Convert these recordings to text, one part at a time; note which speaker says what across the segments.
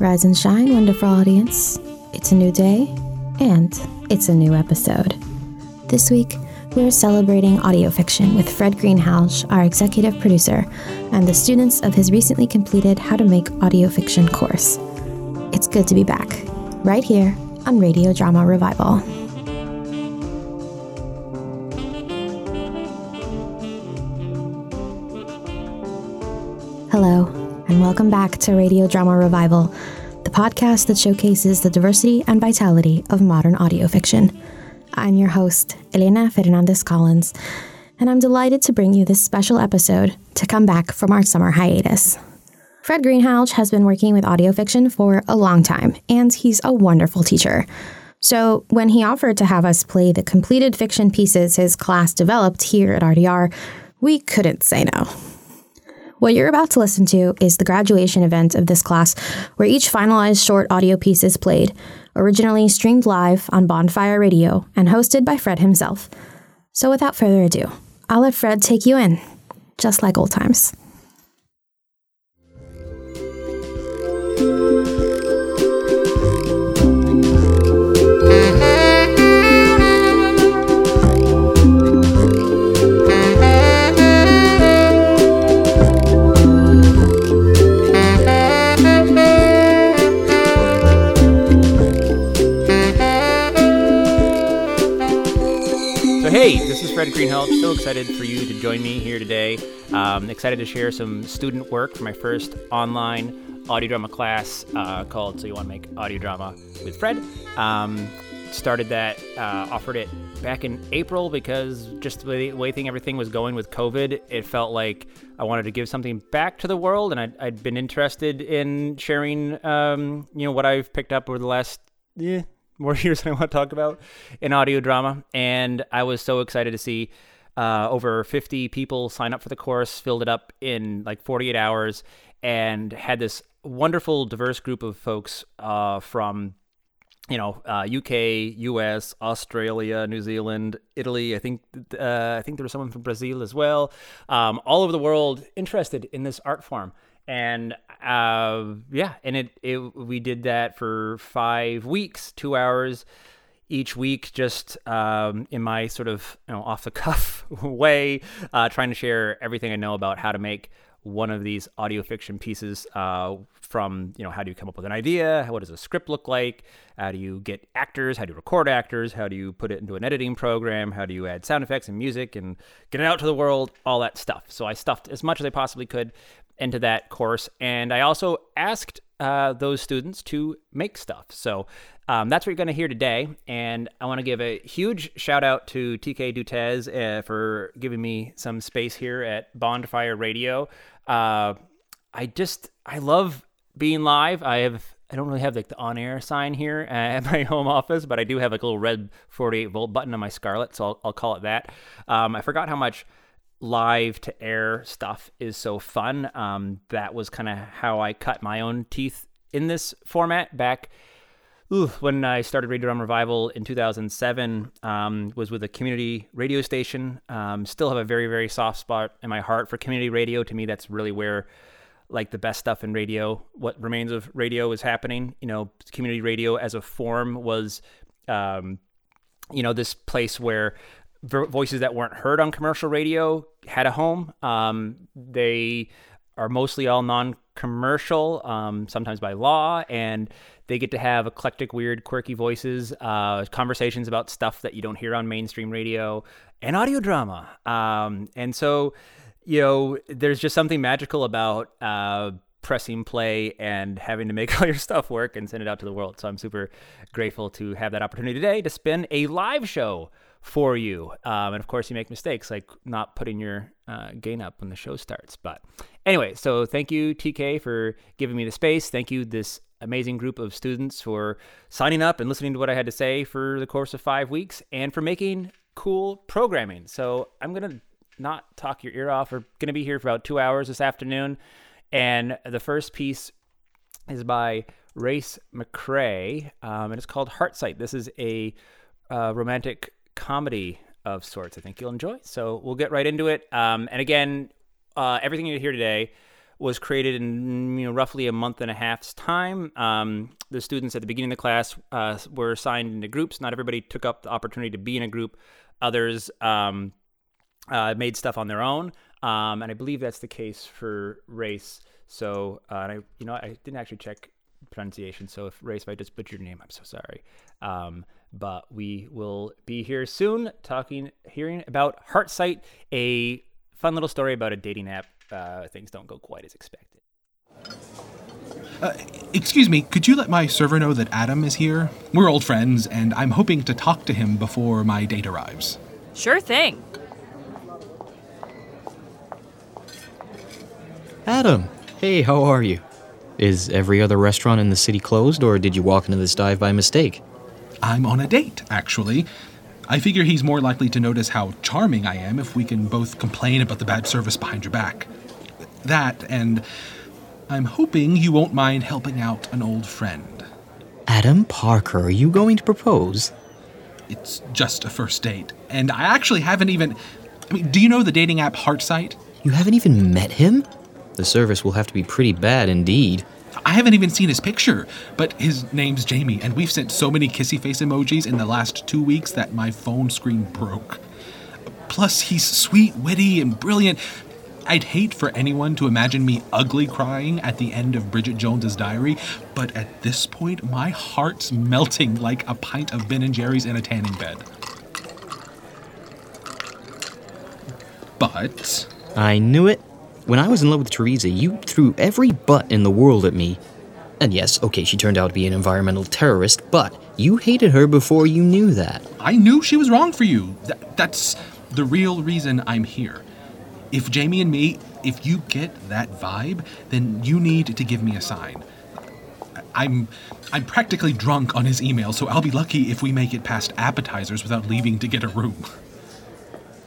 Speaker 1: Rise and shine, wonderful audience. It's a new day, and it's a new episode. This week, we're celebrating audio fiction with Fred Greenhalgh, our executive producer, and the students of his recently completed How to Make Audio Fiction course. It's good to be back, right here on Radio Drama Revival. Welcome back to Radio Drama Revival, the podcast that showcases the diversity and vitality of modern audio fiction. I'm your host, Elena Fernandez Collins, and I'm delighted to bring you this special episode to come back from our summer hiatus. Fred Greenhalgh has been working with audio fiction for a long time, and he's a wonderful teacher. So, when he offered to have us play the completed fiction pieces his class developed here at RDR, we couldn't say no. What you're about to listen to is the graduation event of this class, where each finalized short audio piece is played, originally streamed live on Bondfire Radio and hosted by Fred himself. So without further ado, I'll let Fred take you in, just like old times.
Speaker 2: hey, this is Fred Greenhalgh. So excited for you to join me here today. Um, excited to share some student work for my first online audio drama class uh, called So You Want to Make Audio Drama with Fred. Um, started that, uh, offered it back in April because just the way thing everything was going with COVID, it felt like I wanted to give something back to the world, and i had been interested in sharing, um, you know, what I've picked up over the last Yeah more years than I want to talk about in audio drama. And I was so excited to see uh, over 50 people sign up for the course, filled it up in like 48 hours, and had this wonderful, diverse group of folks uh, from. You know, uh, UK, US, Australia, New Zealand, Italy. I think uh, I think there was someone from Brazil as well. Um, all over the world interested in this art form, and uh, yeah, and it, it we did that for five weeks, two hours each week, just um, in my sort of you know, off the cuff way, uh, trying to share everything I know about how to make one of these audio fiction pieces uh, from you know how do you come up with an idea what does a script look like how do you get actors how do you record actors how do you put it into an editing program how do you add sound effects and music and get it out to the world all that stuff so i stuffed as much as i possibly could into that course. And I also asked uh, those students to make stuff. So um, that's what you're going to hear today. And I want to give a huge shout out to TK Dutez uh, for giving me some space here at Bondfire Radio. Uh, I just, I love being live. I have I don't really have like the on air sign here at my home office, but I do have like a little red 48 volt button on my Scarlett, so I'll, I'll call it that. Um, I forgot how much live to air stuff is so fun. Um, that was kind of how I cut my own teeth in this format back ooh, when I started Radio Drama Revival in 2007. Um, was with a community radio station. Um, still have a very very soft spot in my heart for community radio. To me, that's really where like the best stuff in radio, what remains of radio is happening. You know, community radio as a form was um, you know this place where voices that weren't heard on commercial radio had a home. Um, they are mostly all non-commercial, um, sometimes by law, and they get to have eclectic, weird, quirky voices, uh, conversations about stuff that you don't hear on mainstream radio, and audio drama. Um, and so, you know, there's just something magical about. Uh, pressing play and having to make all your stuff work and send it out to the world. So I'm super grateful to have that opportunity today to spin a live show for you. Um, and of course, you make mistakes like not putting your uh, gain up when the show starts. But anyway, so thank you, TK, for giving me the space. Thank you, this amazing group of students, for signing up and listening to what I had to say for the course of five weeks and for making cool programming. So I'm going to not talk your ear off. We're going to be here for about two hours this afternoon. And the first piece is by Race McRae, um, and it's called Heartsight. This is a uh, romantic comedy of sorts I think you'll enjoy. So we'll get right into it. Um, and again, uh, everything you hear today was created in you know, roughly a month and a half's time. Um, the students at the beginning of the class uh, were assigned into groups. Not everybody took up the opportunity to be in a group. Others um, uh, made stuff on their own, um, and I believe that's the case for race. So, uh, I, you know, I didn't actually check pronunciation. So, if race, if I just butchered your name, I'm so sorry. Um, but we will be here soon talking, hearing about Heartsight, a fun little story about a dating app. Uh, things don't go quite as expected.
Speaker 3: Uh, excuse me, could you let my server know that Adam is here? We're old friends, and I'm hoping to talk to him before my date arrives. Sure thing.
Speaker 4: Adam, hey, how are you? Is every other restaurant in the city closed, or did you walk into this dive by mistake?
Speaker 3: I'm on a date, actually. I figure he's more likely to notice how charming I am if we can both complain about the bad service behind your back. That, and I'm hoping you won't mind helping out an old friend.
Speaker 4: Adam Parker, are you going to propose?
Speaker 3: It's just a first date, and I actually haven't even. I mean, do you know the dating app Heartsight?
Speaker 4: You haven't even met him? The service will have to be pretty bad indeed.
Speaker 3: I haven't even seen his picture, but his name's Jamie, and we've sent so many kissy face emojis in the last two weeks that my phone screen broke. Plus, he's sweet, witty, and brilliant. I'd hate for anyone to imagine me ugly crying at the end of Bridget Jones's diary, but at this point, my heart's melting like a pint of Ben and Jerry's in a tanning bed. But.
Speaker 4: I knew it. When I was in love with Teresa, you threw every butt in the world at me. And yes, okay, she turned out to be an environmental terrorist, but you hated her before you knew that.
Speaker 3: I knew she was wrong for you. Th- that's the real reason I'm here. If Jamie and me, if you get that vibe, then you need to give me a sign. I'm I'm practically drunk on his email, so I'll be lucky if we make it past appetizers without leaving to get a room.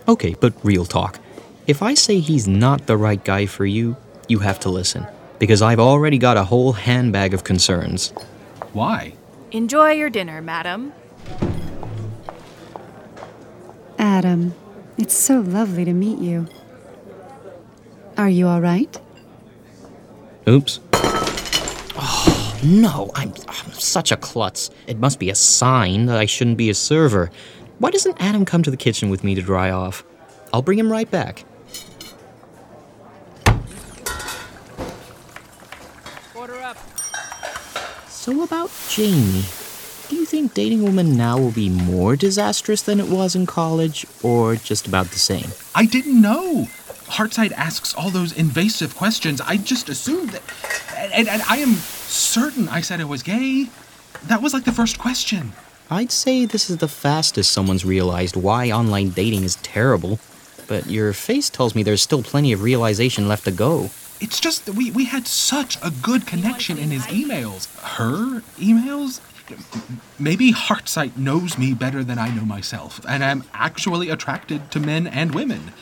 Speaker 4: Okay, but real talk. If I say he's not the right guy for you, you have to listen, because I've already got a whole handbag of concerns.
Speaker 3: Why?
Speaker 5: Enjoy your dinner, madam.
Speaker 6: Adam, it's so lovely to meet you. Are you all right?
Speaker 4: Oops. Oh, no, I'm, I'm such a klutz. It must be a sign that I shouldn't be a server. Why doesn't Adam come to the kitchen with me to dry off? I'll bring him right back. So about Jamie, do you think dating women now will be more disastrous than it was in college, or just about the same?
Speaker 3: I didn't know. Heartsight asks all those invasive questions. I just assumed that. And, and, I am certain I said I was gay. That was like the first question.
Speaker 4: I'd say this is the fastest someone's realized why online dating is terrible, but your face tells me there's still plenty of realization left to go
Speaker 3: it's just that we, we had such a good connection in his emails. Her emails? Maybe Heartsight knows me better than I know myself, and I'm actually attracted to men and women.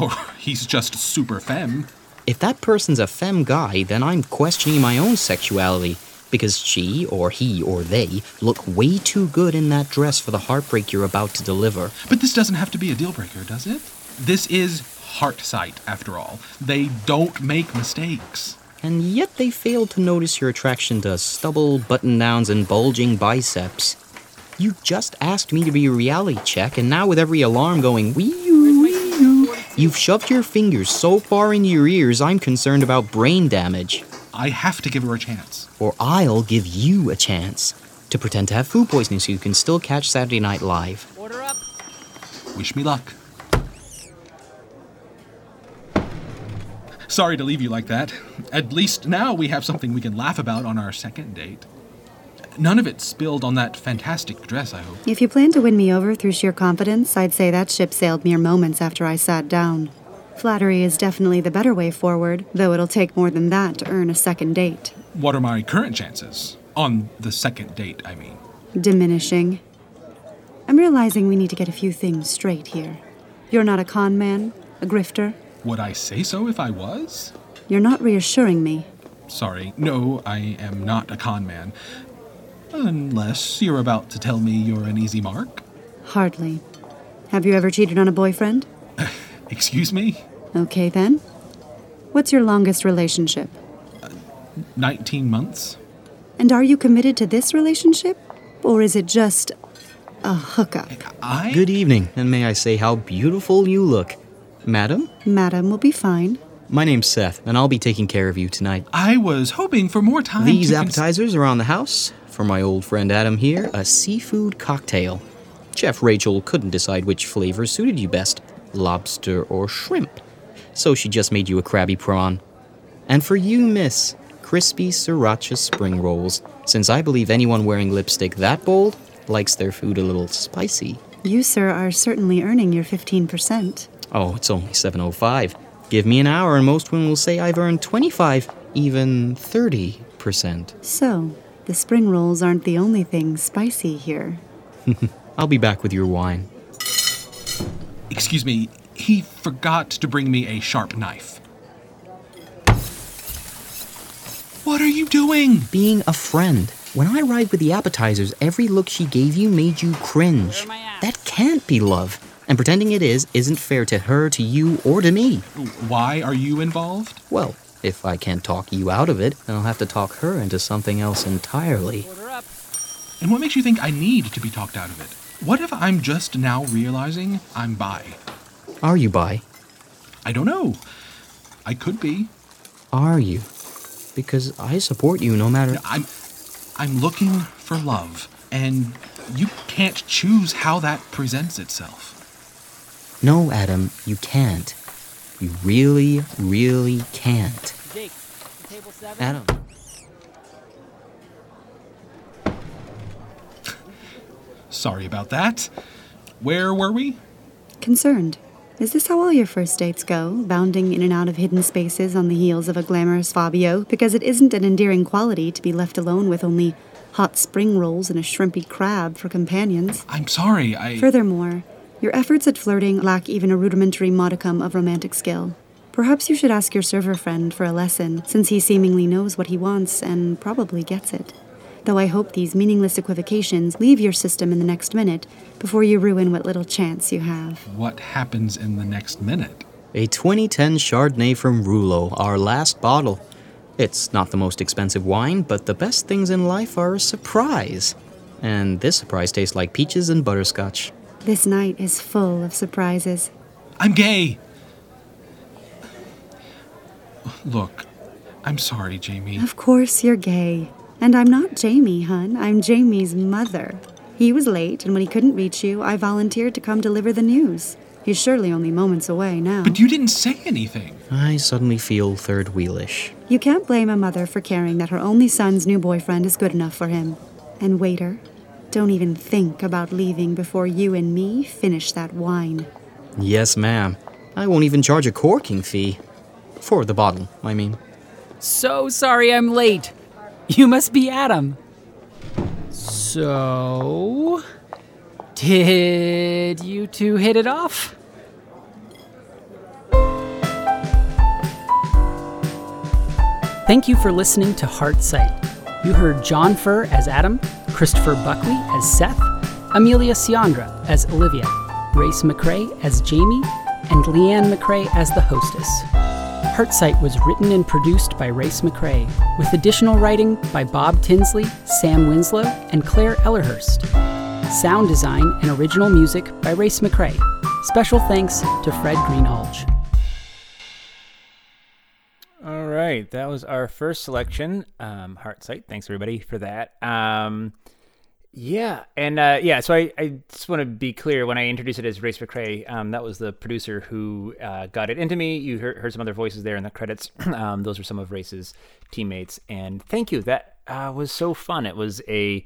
Speaker 3: Or he's just super femme.
Speaker 4: If that person's a femme guy, then I'm questioning my own sexuality, because she or he or they look way too good in that dress for the heartbreak you're about to deliver.
Speaker 3: But this doesn't have to be a deal breaker, does it? This is Heart sight, after all. They don't make mistakes.
Speaker 4: And yet they fail to notice your attraction to stubble, button downs, and bulging biceps. You just asked me to be a reality check, and now with every alarm going wee you, you've shoved your fingers so far into your ears I'm concerned about brain damage.
Speaker 3: I have to give her a chance.
Speaker 4: Or I'll give you a chance to pretend to have food poisoning so you can still catch Saturday Night Live.
Speaker 3: Order up. Wish me luck. Sorry to leave you like that. At least now we have something we can laugh about on our second date. None of it spilled on that fantastic dress, I hope.
Speaker 6: If you plan to win me over through sheer confidence, I'd say that ship sailed mere moments after I sat down. Flattery is definitely the better way forward, though it'll take more than that to earn a second date.
Speaker 3: What are my current chances? On the second date, I mean.
Speaker 6: Diminishing. I'm realizing we need to get a few things straight here. You're not a con man, a grifter,
Speaker 3: would I say so if I was?
Speaker 6: You're not reassuring me.
Speaker 3: Sorry, no, I am not a con man. Unless you're about to tell me you're an easy mark?
Speaker 6: Hardly. Have you ever cheated on a boyfriend?
Speaker 3: Excuse me?
Speaker 6: Okay then. What's your longest relationship? Uh,
Speaker 3: 19 months.
Speaker 6: And are you committed to this relationship? Or is it just a hookup?
Speaker 4: I. Good evening, and may I say how beautiful you look. Madam?
Speaker 6: Madam will be fine.
Speaker 4: My name's Seth, and I'll be taking care of you tonight.
Speaker 3: I was hoping for more time.
Speaker 4: These appetizers are on the house. For my old friend Adam here, a seafood cocktail. Chef Rachel couldn't decide which flavor suited you best lobster or shrimp. So she just made you a crabby prawn. And for you, miss, crispy sriracha spring rolls, since I believe anyone wearing lipstick that bold likes their food a little spicy.
Speaker 6: You, sir, are certainly earning your 15%.
Speaker 4: Oh, it's only 7.05. Give me an hour, and most women will say I've earned 25, even 30%.
Speaker 6: So, the spring rolls aren't the only thing spicy here.
Speaker 4: I'll be back with your wine.
Speaker 3: Excuse me, he forgot to bring me a sharp knife. What are you doing?
Speaker 4: Being a friend. When I arrived with the appetizers, every look she gave you made you cringe. That can't be love and pretending it is isn't fair to her, to you, or to me.
Speaker 3: Why are you involved?
Speaker 4: Well, if I can't talk you out of it, then I'll have to talk her into something else entirely.
Speaker 3: And what makes you think I need to be talked out of it? What if I'm just now realizing I'm bi?
Speaker 4: Are you bi?
Speaker 3: I don't know. I could be.
Speaker 4: Are you? Because I support you no matter.
Speaker 3: I'm, I'm looking for love, and you can't choose how that presents itself.
Speaker 4: No, Adam, you can't. You really, really can't. Jake, table seven. Adam.
Speaker 3: Sorry about that. Where were we?
Speaker 6: Concerned. Is this how all your first dates go? Bounding in and out of hidden spaces on the heels of a glamorous Fabio? Because it isn't an endearing quality to be left alone with only hot spring rolls and a shrimpy crab for companions.
Speaker 3: I'm sorry, I.
Speaker 6: Furthermore, your efforts at flirting lack even a rudimentary modicum of romantic skill. Perhaps you should ask your server friend for a lesson, since he seemingly knows what he wants and probably gets it. Though I hope these meaningless equivocations leave your system in the next minute before you ruin what little chance you have.
Speaker 3: What happens in the next minute?
Speaker 4: A 2010 Chardonnay from Rouleau, our last bottle. It's not the most expensive wine, but the best things in life are a surprise. And this surprise tastes like peaches and butterscotch.
Speaker 6: This night is full of surprises.
Speaker 3: I'm gay! Look, I'm sorry, Jamie.
Speaker 6: Of course you're gay. And I'm not Jamie, hun. I'm Jamie's mother. He was late, and when he couldn't reach you, I volunteered to come deliver the news. He's surely only moments away now.
Speaker 3: But you didn't say anything.
Speaker 4: I suddenly feel third wheelish.
Speaker 6: You can't blame a mother for caring that her only son's new boyfriend is good enough for him. And, waiter, don't even think about leaving before you and me finish that wine.
Speaker 4: Yes, ma'am. I won't even charge a corking fee. For the bottle, I mean.
Speaker 7: So sorry I'm late. You must be Adam. So. Did you two hit it off?
Speaker 1: Thank you for listening to Heart Sight. You heard John Furr as Adam Christopher Buckley as Seth, Amelia Siandra as Olivia, Race McRae as Jamie, and Leanne McRae as the hostess. Heartsight was written and produced by Race McRae, with additional writing by Bob Tinsley, Sam Winslow, and Claire Ellerhurst. Sound design and original music by Race McRae. Special thanks to Fred Greenhalgh
Speaker 2: right, that was our first selection, um, Heart Sight. Thanks everybody for that. Um, yeah, and uh, yeah, so I, I just want to be clear when I introduced it as Race McCray, um, that was the producer who uh, got it into me. You heard, heard, some other voices there in the credits. um, those are some of Race's teammates, and thank you. That uh, was so fun. It was a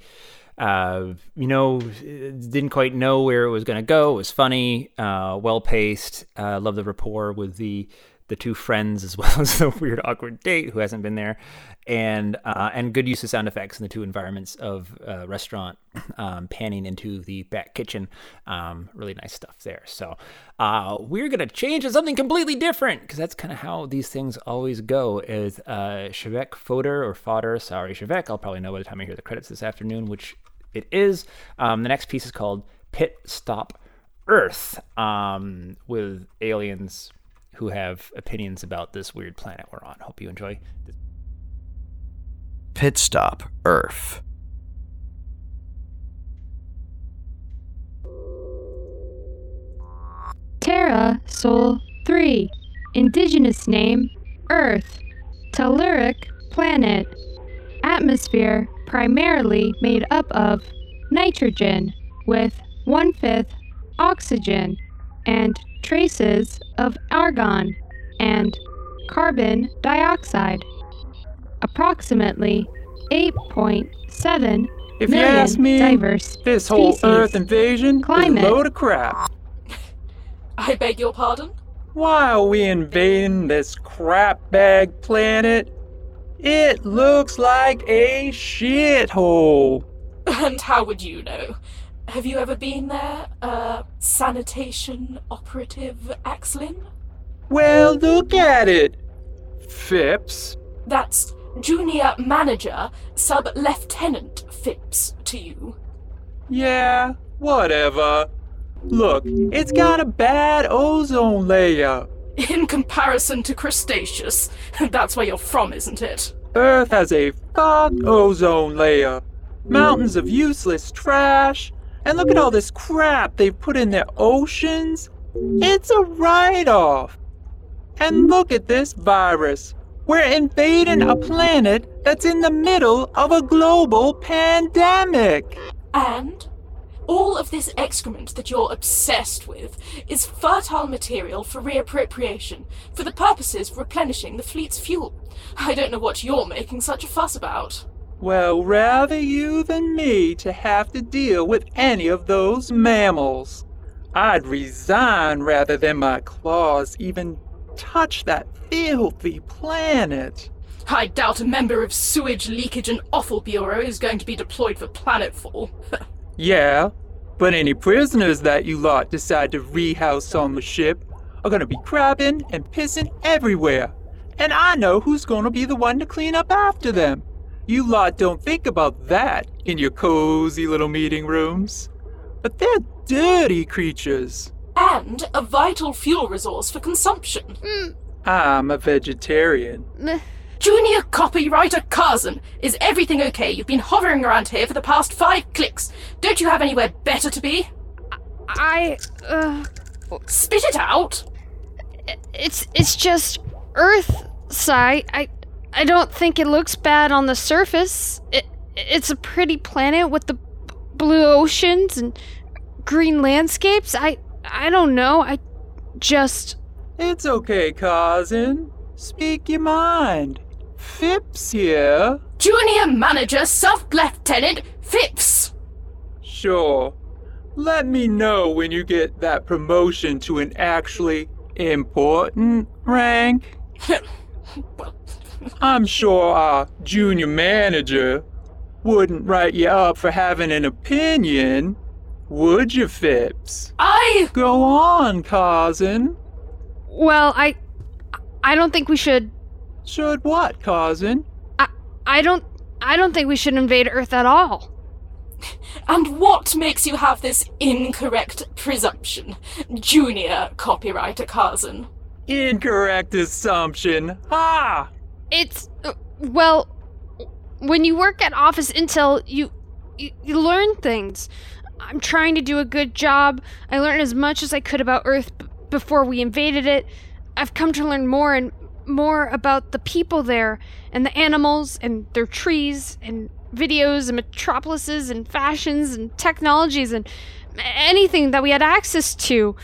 Speaker 2: uh, you know, didn't quite know where it was going to go. It was funny, uh, well paced. Uh, love the rapport with the the two friends as well as the weird awkward date who hasn't been there and uh, and good use of sound effects in the two environments of uh, restaurant um, panning into the back kitchen um, really nice stuff there so uh, we're gonna change to something completely different because that's kind of how these things always go is uh, Foder or Fodder sorry Shevek I'll probably know by the time I hear the credits this afternoon which it is um, the next piece is called Pit Stop Earth um, with aliens who have opinions about this weird planet we're on. Hope you enjoy. This.
Speaker 8: Pit stop, Earth.
Speaker 9: Terra Sol 3. Indigenous name Earth. Telluric planet. Atmosphere primarily made up of nitrogen with one fifth oxygen and traces of argon and carbon dioxide. Approximately 8.7
Speaker 10: if million you ask me,
Speaker 9: diverse this
Speaker 10: whole species. Earth invasion Climate. is a load of crap.
Speaker 11: I beg your pardon?
Speaker 10: Why are we invading this crap bag planet? It looks like a shithole.
Speaker 11: And how would you know? Have you ever been there? Uh, sanitation operative Axlin?
Speaker 10: Well, look at it. Phipps.
Speaker 11: That's junior manager, sub lieutenant Phipps to you.
Speaker 10: Yeah, whatever. Look, it's got a bad ozone layer.
Speaker 11: In comparison to Crustaceous, that's where you're from, isn't it?
Speaker 10: Earth has a fucked ozone layer, mountains of useless trash, and look at all this crap they've put in their oceans. It's a write off. And look at this virus. We're invading a planet that's in the middle of a global pandemic.
Speaker 11: And all of this excrement that you're obsessed with is fertile material for reappropriation for the purposes of replenishing the fleet's fuel. I don't know what you're making such a fuss about.
Speaker 10: Well, rather you than me to have to deal with any of those mammals. I'd resign rather than my claws even touch that filthy planet.
Speaker 11: I doubt a member of Sewage Leakage and Offal Bureau is going to be deployed for planetfall.
Speaker 10: yeah, but any prisoners that you lot decide to rehouse on the ship are gonna be crabbing and pissing everywhere. And I know who's gonna be the one to clean up after them. You lot don't think about that in your cozy little meeting rooms. But they're dirty creatures.
Speaker 11: And a vital fuel resource for consumption. Mm.
Speaker 10: I'm a vegetarian.
Speaker 11: Junior copywriter Carson, is everything okay? You've been hovering around here for the past five clicks. Don't you have anywhere better to be?
Speaker 12: I. Uh...
Speaker 11: Spit it out!
Speaker 12: It's it's just Earth, sigh. I I don't think it looks bad on the surface. It, it's a pretty planet with the blue oceans and green landscapes. I I don't know. I just
Speaker 10: It's okay, cousin. Speak your mind. Phipps here.
Speaker 11: Junior Manager Sub Lieutenant Phipps.
Speaker 10: Sure. Let me know when you get that promotion to an actually important rank. well, I'm sure our junior manager wouldn't write you up for having an opinion, would you, Phipps?
Speaker 11: I.
Speaker 10: Go on, cousin.
Speaker 12: Well, I. I don't think we should.
Speaker 10: Should what, cousin?
Speaker 12: I. I don't. I don't think we should invade Earth at all.
Speaker 11: And what makes you have this incorrect presumption, junior copywriter cousin?
Speaker 10: Incorrect assumption. Ha!
Speaker 12: It's uh, well, when you work at Office Intel, you, you you learn things. I'm trying to do a good job. I learned as much as I could about Earth b- before we invaded it. I've come to learn more and more about the people there and the animals and their trees and videos and metropolises and fashions and technologies and anything that we had access to.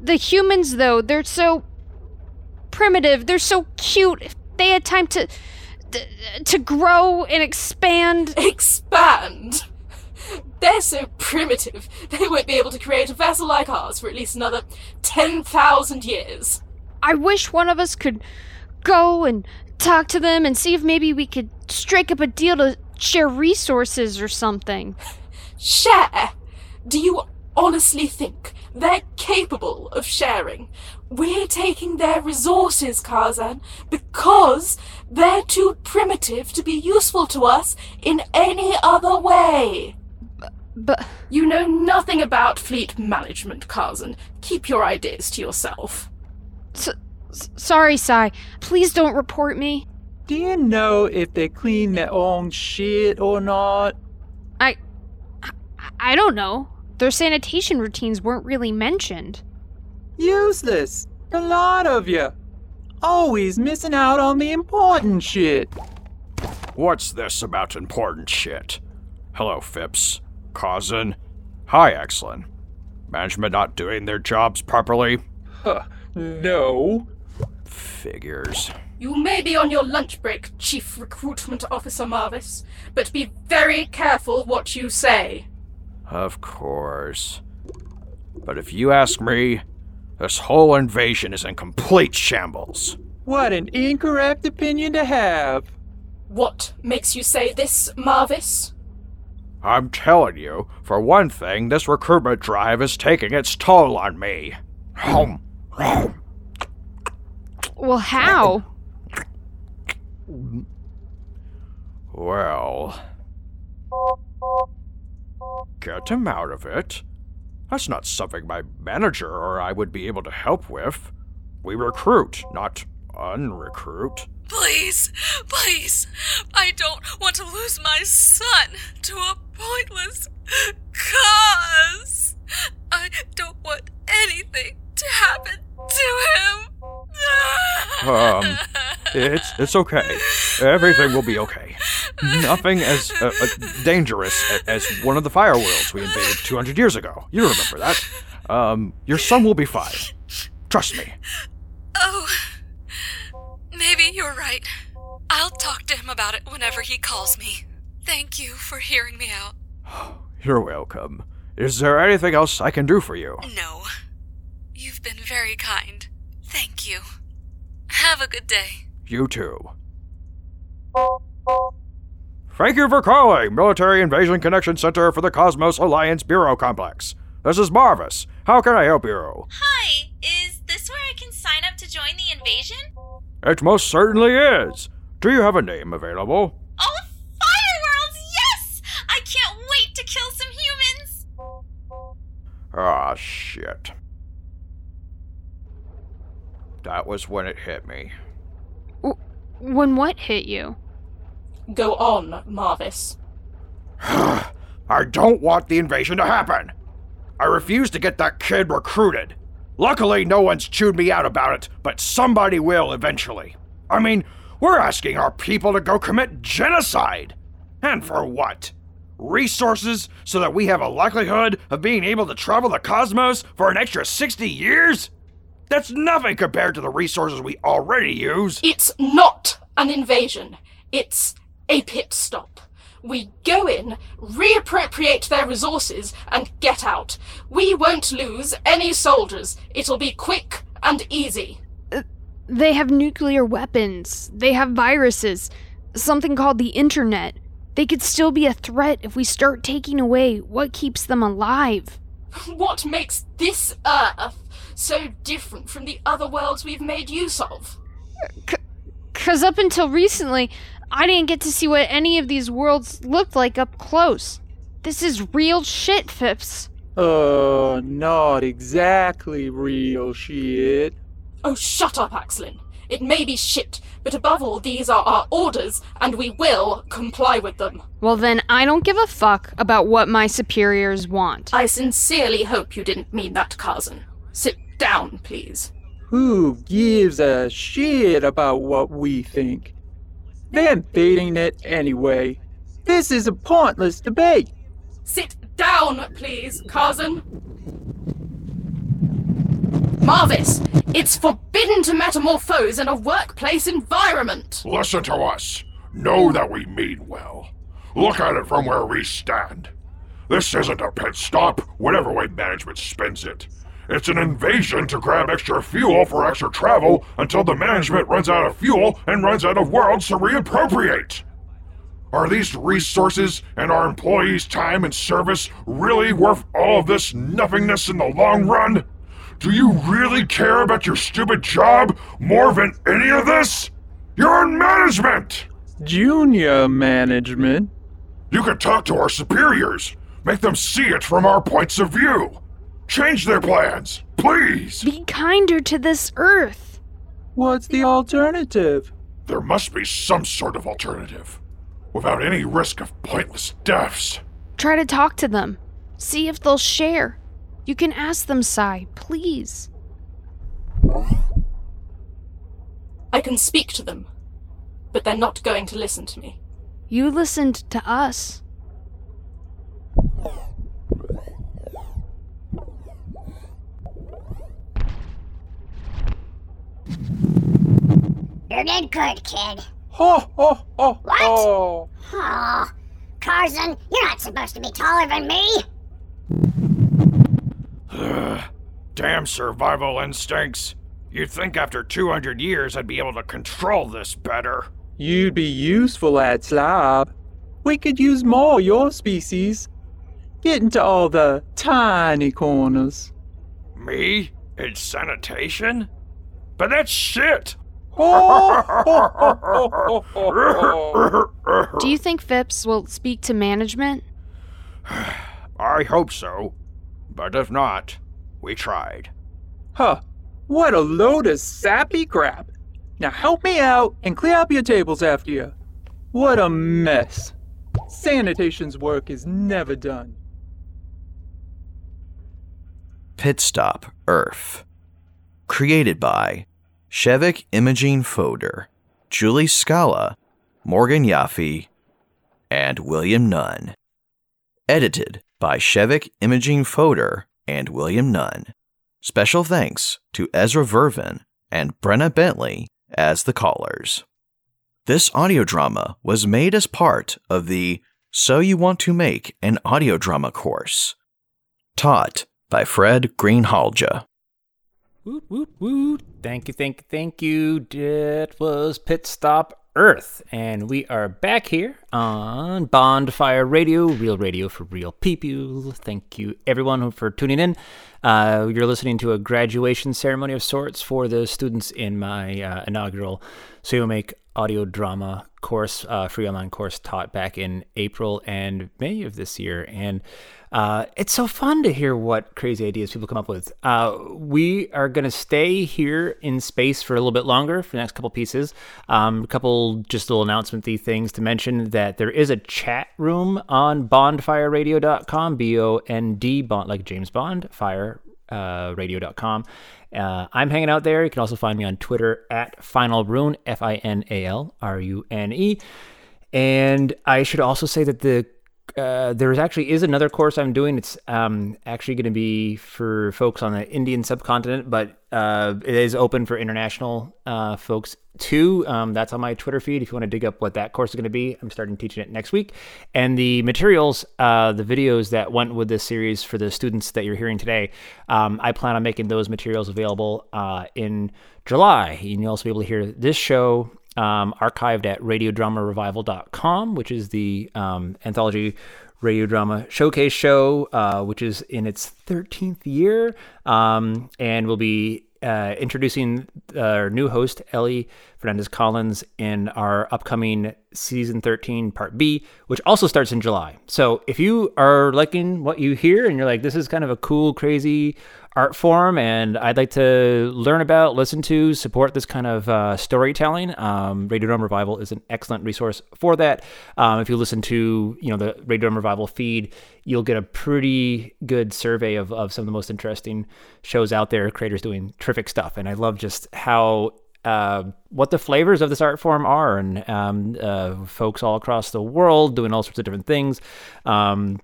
Speaker 12: The humans, though, they're so primitive. They're so cute they had time to to grow and expand.
Speaker 11: Expand. They're so primitive. They won't be able to create a vessel like ours for at least another ten thousand years.
Speaker 12: I wish one of us could go and talk to them and see if maybe we could strike up a deal to share resources or something.
Speaker 11: Share? Do you honestly think they're capable of sharing? We're taking their resources, Karzan, because they're too primitive to be useful to us in any other way.
Speaker 12: But.
Speaker 11: You know nothing about fleet management, Karzan. Keep your ideas to yourself.
Speaker 12: S- sorry, Sai. Please don't report me.
Speaker 10: Do you know if they clean their own shit or not?
Speaker 12: I. I don't know. Their sanitation routines weren't really mentioned.
Speaker 10: Useless. A lot of you. Always missing out on the important shit.
Speaker 13: What's this about important shit? Hello, Phipps. Cousin. Hi, Exlin. Management not doing their jobs properly?
Speaker 10: Huh, no.
Speaker 13: Figures.
Speaker 11: You may be on your lunch break, Chief Recruitment Officer Marvis, but be very careful what you say.
Speaker 13: Of course. But if you ask me, this whole invasion is in complete shambles.
Speaker 10: What an incorrect opinion to have.
Speaker 11: What makes you say this, Marvis?
Speaker 13: I'm telling you, for one thing, this recruitment drive is taking its toll on me.
Speaker 12: Well, how?
Speaker 13: Well. Get him out of it. That's not something my manager or I would be able to help with. We recruit, not unrecruit.
Speaker 14: Please, please, I don't want to lose my son to a pointless cause. I don't want anything to happen to him.
Speaker 13: Um, it's it's okay. Everything will be okay. Nothing as uh, uh, dangerous as one of the fire worlds we invaded 200 years ago. You remember that? Um, your son will be fine. Trust me.
Speaker 14: Oh, maybe you're right. I'll talk to him about it whenever he calls me. Thank you for hearing me out.
Speaker 13: You're welcome. Is there anything else I can do for you?
Speaker 14: No. You've been very kind. Thank you. Have a good day.
Speaker 13: You too. Thank you for calling Military Invasion Connection Center for the Cosmos Alliance Bureau Complex. This is Marvis. How can I help you?
Speaker 15: Hi, is this where I can sign up to join the invasion?
Speaker 13: It most certainly is. Do you have a name available?
Speaker 15: Oh, fireworlds, yes! I can't wait to kill some humans!
Speaker 13: Ah, shit. That was when it hit me.
Speaker 12: When what hit you?
Speaker 11: Go on, Marvis.
Speaker 13: I don't want the invasion to happen. I refuse to get that kid recruited. Luckily, no one's chewed me out about it, but somebody will eventually. I mean, we're asking our people to go commit genocide. And for what? Resources so that we have a likelihood of being able to travel the cosmos for an extra 60 years? That's nothing compared to the resources we already use.
Speaker 11: It's not an invasion. It's a pit stop. We go in, reappropriate their resources, and get out. We won't lose any soldiers. It'll be quick and easy. Uh,
Speaker 12: they have nuclear weapons. They have viruses. Something called the internet. They could still be a threat if we start taking away what keeps them alive.
Speaker 11: What makes this Earth so different from the other worlds we've made use of? Because
Speaker 12: up until recently, I didn't get to see what any of these worlds looked like up close. This is real shit, Phipps.
Speaker 10: Uh, not exactly real shit.
Speaker 11: Oh, shut up, Axlin. It may be shit, but above all, these are our orders, and we will comply with them.
Speaker 12: Well, then, I don't give a fuck about what my superiors want.
Speaker 11: I sincerely hope you didn't mean that, Carson. Sit down, please.
Speaker 10: Who gives a shit about what we think? They're beating it anyway. This is a pointless debate.
Speaker 11: Sit down, please, cousin. Marvis, it's forbidden to metamorphose in a workplace environment.
Speaker 13: Listen to us. Know that we mean well. Look at it from where we stand. This isn't a pit stop, whatever way management spins it. It's an invasion to grab extra fuel for extra travel until the management runs out of fuel and runs out of worlds to reappropriate. Are these resources and our employees' time and service really worth all of this nothingness in the long run? Do you really care about your stupid job more than any of this? You're in management!
Speaker 10: Junior management?
Speaker 13: You can talk to our superiors, make them see it from our points of view. Change their plans, please!
Speaker 12: Be kinder to this Earth.
Speaker 10: What's the alternative?
Speaker 13: There must be some sort of alternative. Without any risk of pointless deaths.
Speaker 12: Try to talk to them. See if they'll share. You can ask them, Sai, please.
Speaker 11: I can speak to them, but they're not going to listen to me.
Speaker 12: You listened to us.
Speaker 16: You did good, kid.
Speaker 10: Ho, ho, ho. What?
Speaker 16: Oh, Carson, you're not supposed to be taller than me.
Speaker 13: Damn survival instincts. You'd think after 200 years I'd be able to control this better.
Speaker 10: You'd be useful at Slab. We could use more your species. Get into all the tiny corners.
Speaker 13: Me? In sanitation? but that's shit. Do
Speaker 12: you think Phipps will speak to management?
Speaker 13: I hope so. But if not, we tried.
Speaker 10: Huh. What a load of sappy crap. Now help me out and clear up your tables after you. What a mess. Sanitation's work is never done.
Speaker 8: Pit Stop Earth. Created by Shevik Imaging Fodor, Julie Scala, Morgan Yaffe, and William Nunn. Edited by Shevik Imaging Fodor and William Nunn. Special thanks to Ezra Vervin and Brenna Bentley as the callers. This audio drama was made as part of the So You Want to Make an Audio Drama course, taught by Fred Greenhalgh.
Speaker 2: Woot, woot, woot. Thank you, thank you, thank you. That was Pit Stop Earth. And we are back here on Bondfire Radio, real radio for real people. Thank you, everyone, for tuning in. Uh, you're listening to a graduation ceremony of sorts for the students in my uh, inaugural So You Make audio drama course, uh, free online course taught back in April and May of this year. And uh, it's so fun to hear what crazy ideas people come up with. Uh, we are going to stay here in space for a little bit longer for the next couple pieces. Um, a couple just little announcement things to mention that there is a chat room on bondfireradio.com, B O N D, bond, like James Bond, fire uh, radio.com. Uh, I'm hanging out there. You can also find me on Twitter at Final Rune, F I N A L R U N E. And I should also say that the uh, there actually is another course I'm doing. It's um, actually going to be for folks on the Indian subcontinent, but uh, it is open for international uh, folks too. Um, that's on my Twitter feed. If you want to dig up what that course is going to be, I'm starting teaching it next week. And the materials, uh, the videos that went with this series for the students that you're hearing today, um, I plan on making those materials available uh, in July. And you'll also be able to hear this show um, archived at radiodramarevival.com, which is the um, anthology radio drama showcase show, uh, which is in its 13th year. Um, and we'll be uh, introducing our new host, Ellie Fernandez Collins, in our upcoming season 13, part B, which also starts in July. So if you are liking what you hear and you're like, this is kind of a cool, crazy, art form, and I'd like to learn about, listen to, support this kind of uh, storytelling. Um, Radio Drama Revival is an excellent resource for that. Um, if you listen to you know the Radio Drama Revival feed, you'll get a pretty good survey of, of some of the most interesting shows out there. Creators doing terrific stuff, and I love just how uh, what the flavors of this art form are, and um, uh, folks all across the world doing all sorts of different things. Um,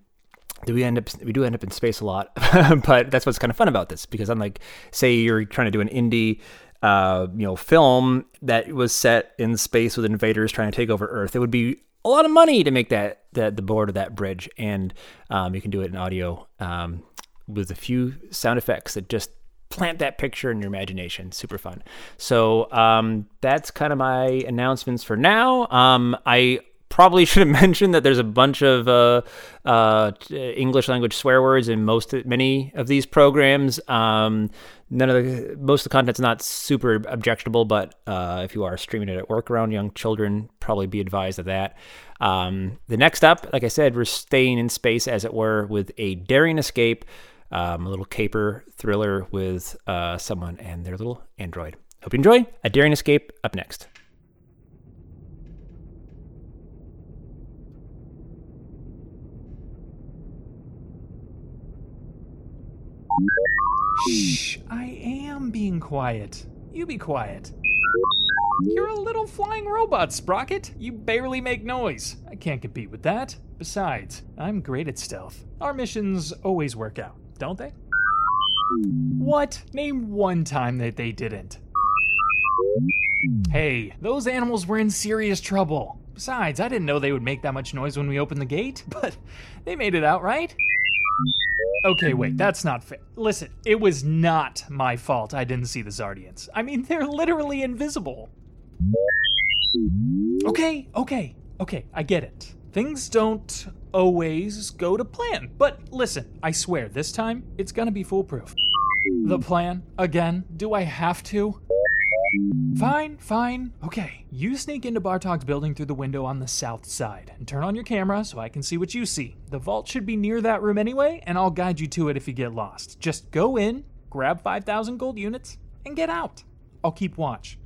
Speaker 2: we end up we do end up in space a lot, but that's what's kind of fun about this because unlike say you're trying to do an indie uh, you know film that was set in space with invaders trying to take over Earth, it would be a lot of money to make that that the board of that bridge, and um, you can do it in audio um, with a few sound effects that just plant that picture in your imagination. Super fun. So um, that's kind of my announcements for now. Um, I probably should have mentioned that there's a bunch of uh, uh, English language swear words in most many of these programs. Um, none of the most of the content's not super objectionable, but uh, if you are streaming it at work around young children, probably be advised of that. Um, the next up, like I said, we're staying in space as it were with a daring escape, um, a little caper thriller with uh, someone and their little android. Hope you enjoy a daring escape. Up next.
Speaker 17: Shh, I am being quiet. You be quiet. You're a little flying robot, Sprocket. You barely make noise. I can't compete with that. Besides, I'm great at stealth. Our missions always work out, don't they? What? Name one time that they didn't. Hey, those animals were in serious trouble. Besides, I didn't know they would make that much noise when we opened the gate, but they made it out right okay, wait, that's not fair. Listen, it was not my fault I didn't see the Zardians. I mean, they're literally invisible. Okay, okay, okay, I get it. Things don't always go to plan, but listen, I swear, this time it's gonna be foolproof. The plan? Again? Do I have to? Fine, fine. Okay, you sneak into Bartog's building through the window on the south side and turn on your camera so I can see what you see. The vault should be near that room anyway, and I'll guide you to it if you get lost. Just go in, grab 5,000 gold units, and get out. I'll keep watch.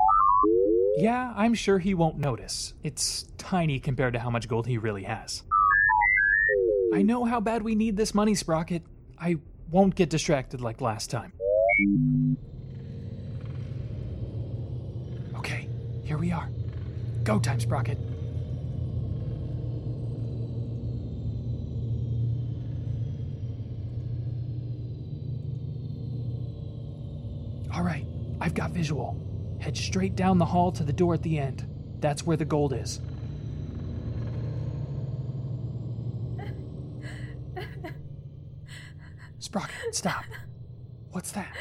Speaker 17: Yeah, I'm sure he won't notice. It's tiny compared to how much gold he really has. I know how bad we need this money, Sprocket. I won't get distracted like last time. Here we are. Go time, Sprocket. All right, I've got visual. Head straight down the hall to the door at the end. That's where the gold is. Sprocket, stop. What's that?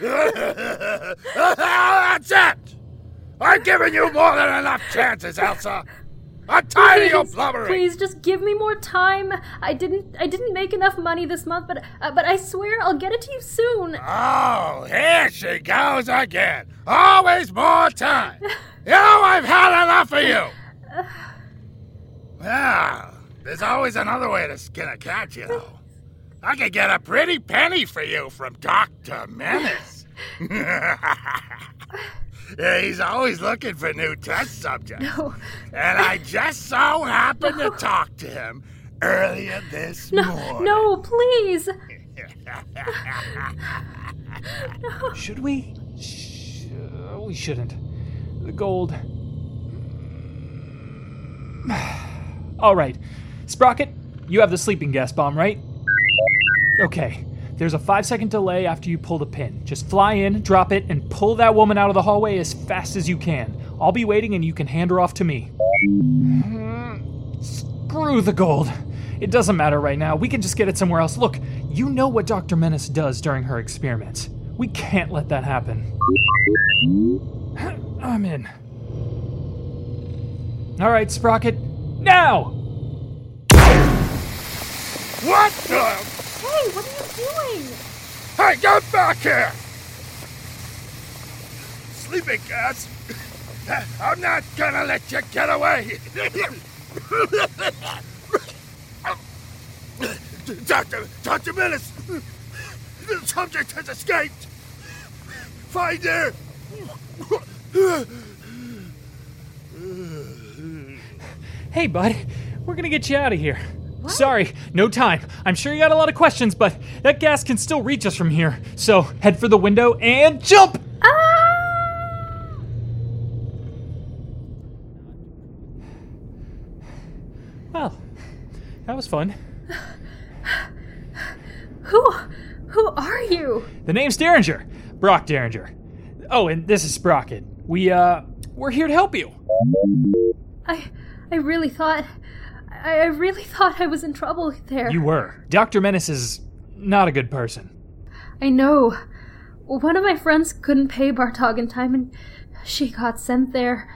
Speaker 18: That's it! I've given you more than enough chances, Elsa! I'm tired please, of your blubbering.
Speaker 19: Please just give me more time. I didn't I didn't make enough money this month, but uh, but I swear I'll get it to you soon.
Speaker 18: Oh, here she goes again. Always more time. you know I've had enough of you. Well, there's always another way to skin a cat, you know. I could get a pretty penny for you from Dr. Menace. he's always looking for new test subjects.
Speaker 19: No.
Speaker 18: And I just so happened no. to talk to him earlier this
Speaker 19: no,
Speaker 18: morning.
Speaker 19: No, please.
Speaker 17: no. Should we? Sh- we shouldn't. The gold. All right. Sprocket, you have the sleeping gas bomb, right? Okay, there's a five second delay after you pull the pin. Just fly in, drop it, and pull that woman out of the hallway as fast as you can. I'll be waiting and you can hand her off to me. Screw the gold. It doesn't matter right now. We can just get it somewhere else. Look, you know what Dr. Menace does during her experiments. We can't let that happen. I'm in. All right, Sprocket. Now!
Speaker 18: What the?
Speaker 19: Hey, what are you doing? Hey,
Speaker 18: get back here! Sleeping cats! I'm not gonna let you get away! Doctor, Dr. Menace! The subject has escaped! Find her!
Speaker 17: Hey, bud, we're gonna get you out of here. What? Sorry, no time. I'm sure you got a lot of questions, but that gas can still reach us from here. So head for the window and jump! Ah! Well, that was fun.
Speaker 19: Who, who are you?
Speaker 17: The name's Derringer, Brock Derringer. Oh, and this is Sprocket. We uh, we're here to help you.
Speaker 19: I, I really thought I, I really thought I was in trouble there.
Speaker 17: You were. Dr. Menace is not a good person.
Speaker 19: I know. One of my friends couldn't pay Bartog in time and she got sent there.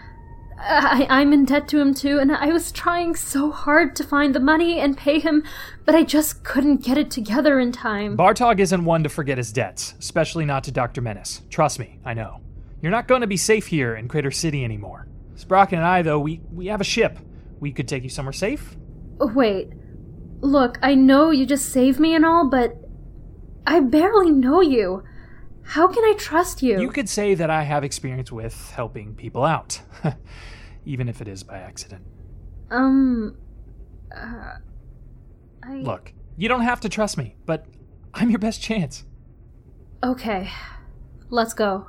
Speaker 19: I, I'm in debt to him too, and I was trying so hard to find the money and pay him, but I just couldn't get it together in time.
Speaker 17: Bartog isn't one to forget his debts, especially not to Dr. Menace. Trust me, I know. You're not going to be safe here in Crater City anymore. Sprocket and I, though, we, we have a ship. We could take you somewhere safe.
Speaker 19: Wait. Look, I know you just saved me and all, but I barely know you. How can I trust you?
Speaker 17: You could say that I have experience with helping people out, even if it is by accident.
Speaker 19: Um. Uh, I...
Speaker 17: Look, you don't have to trust me, but I'm your best chance.
Speaker 19: Okay, let's go.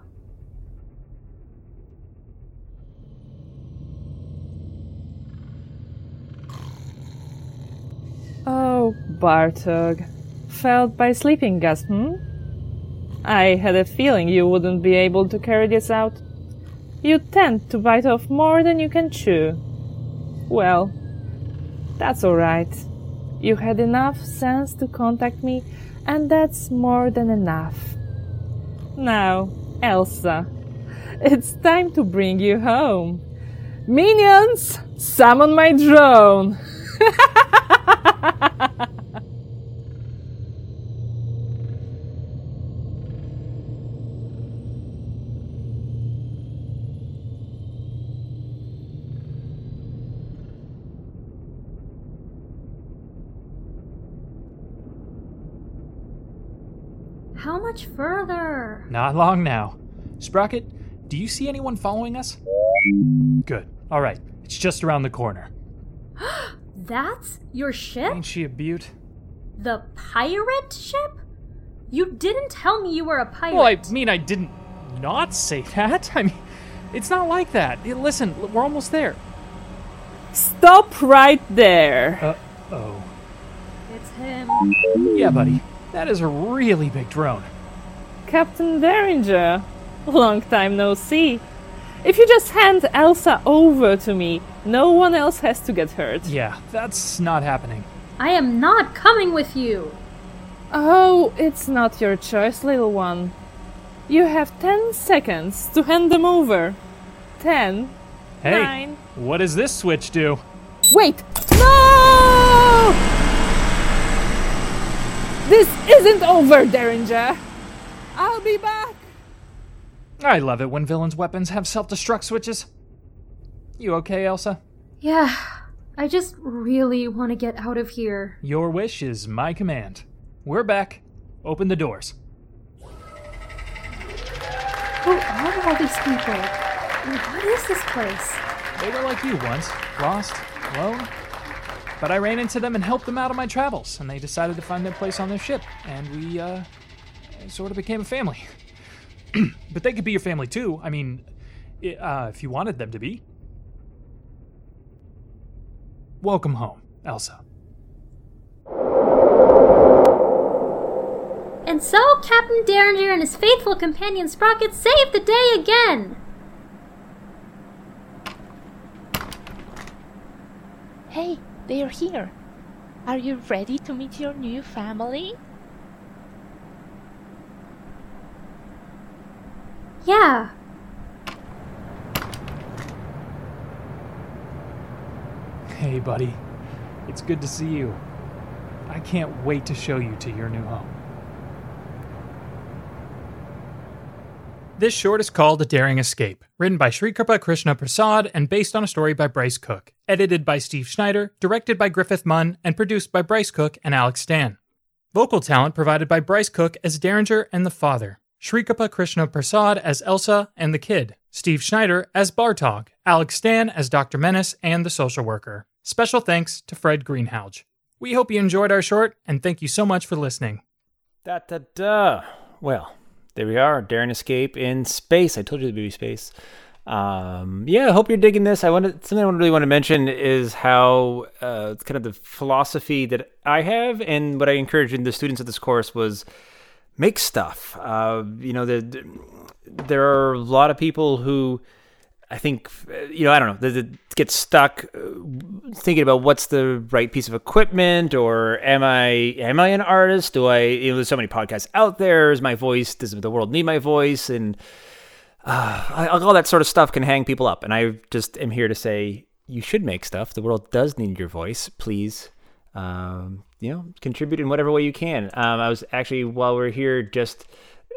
Speaker 20: Oh, Bartog. Felled by sleeping gas, hmm? I had a feeling you wouldn't be able to carry this out. You tend to bite off more than you can chew. Well, that's alright. You had enough sense to contact me, and that's more than enough. Now, Elsa, it's time to bring you home. Minions, summon my drone!
Speaker 21: How much further?
Speaker 17: Not long now. Sprocket, do you see anyone following us? Good. All right. It's just around the corner.
Speaker 21: That's your ship?
Speaker 17: Ain't she a beaut?
Speaker 21: The pirate ship? You didn't tell me you were a oh, pirate. Well,
Speaker 17: I mean, I didn't not say that. I mean, it's not like that. Listen, we're almost there.
Speaker 20: Stop right there.
Speaker 17: Uh oh.
Speaker 21: It's him.
Speaker 17: Yeah, buddy. That is a really big drone.
Speaker 20: Captain Derringer. Long time no see. If you just hand Elsa over to me, no one else has to get hurt.
Speaker 17: Yeah, that's not happening.
Speaker 21: I am not coming with you!
Speaker 20: Oh, it's not your choice, little one. You have ten seconds to hand them over. Ten.
Speaker 17: Hey,
Speaker 20: nine.
Speaker 17: what does this switch do?
Speaker 20: Wait! No! This isn't over, Derringer! I'll be back!
Speaker 17: I love it when villains' weapons have self destruct switches. You okay, Elsa?
Speaker 19: Yeah, I just really want to get out of here.
Speaker 17: Your wish is my command. We're back. Open the doors. Who
Speaker 19: are all these people? What is this place?
Speaker 17: They were like you once lost, alone. But I ran into them and helped them out of my travels, and they decided to find their place on their ship, and we, uh, sort of became a family. but they could be your family too. I mean, uh, if you wanted them to be. Welcome home, Elsa.
Speaker 21: And so Captain Derringer and his faithful companion Sprocket saved the day again!
Speaker 22: Hey, they're here. Are you ready to meet your new family?
Speaker 19: Yeah,
Speaker 17: Hey, buddy. It's good to see you. I can't wait to show you to your new home.
Speaker 23: This short is called A Daring Escape, written by Sri Kripa Krishna Prasad and based on a story by Bryce Cook, edited by Steve Schneider, directed by Griffith Munn, and produced by Bryce Cook and Alex Stan. Vocal talent provided by Bryce Cook as Derringer and the father, Sri Kripa Krishna Prasad as Elsa and the kid, Steve Schneider as Bartog, Alex Stan as Dr. Menace and the social worker. Special thanks to Fred Greenhalgh. We hope you enjoyed our short, and thank you so much for listening.
Speaker 2: Da da da. Well, there we are. daring Escape in space. I told you the movie space. Um, yeah, I hope you're digging this. I wanted something I really want to mention is how uh, kind of the philosophy that I have and what I encourage in the students of this course was make stuff. Uh, you know, the, there are a lot of people who I think, uh, you know, I don't know, that get stuck uh, thinking about what's the right piece of equipment, or am I am I an artist? Do I? You know, there's so many podcasts out there. Is my voice? Does the world need my voice? And uh, all that sort of stuff can hang people up. And I just am here to say you should make stuff. The world does need your voice. Please um, you know contribute in whatever way you can. Um, I was actually while we're here just.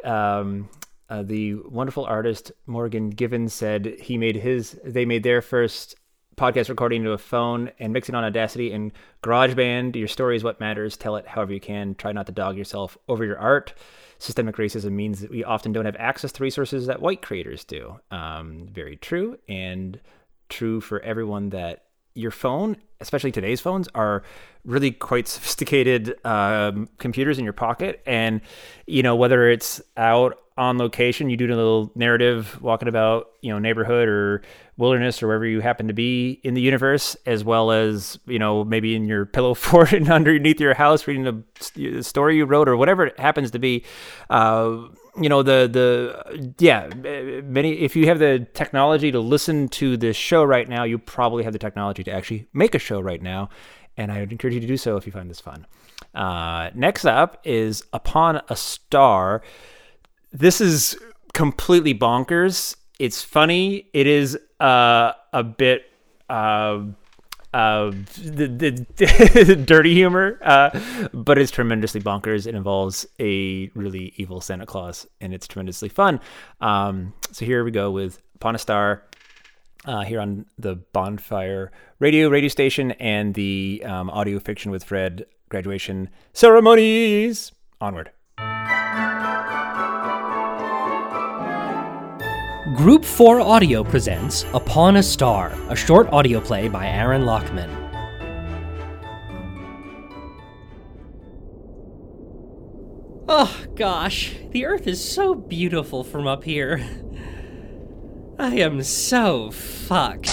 Speaker 2: Um, uh, the wonderful artist Morgan Given said he made his they made their first podcast recording to a phone and mixing on Audacity and GarageBand. Your story is what matters. Tell it however you can. Try not to dog yourself over your art. Systemic racism means that we often don't have access to resources that white creators do. Um, very true, and true for everyone that your phone especially today's phones are really quite sophisticated um, computers in your pocket and you know whether it's out on location you do a little narrative walking about you know neighborhood or wilderness or wherever you happen to be in the universe as well as you know maybe in your pillow fort and underneath your house reading the story you wrote or whatever it happens to be uh, you know the the yeah many if you have the technology to listen to this show right now you probably have the technology to actually make a show show right now, and I would encourage you to do so if you find this fun. Uh, next up is Upon a Star. This is completely bonkers. It's funny. It is uh, a bit uh, uh the, the dirty humor, uh, but it's tremendously bonkers. It involves a really evil Santa Claus, and it's tremendously fun. Um, so here we go with Upon a Star uh, here on the Bondfire Radio radio station and the um, Audio Fiction with Fred graduation ceremonies. Onward.
Speaker 8: Group 4 Audio presents Upon a Star, a short audio play by Aaron Lockman.
Speaker 24: Oh gosh, the Earth is so beautiful from up here. I am so fucked.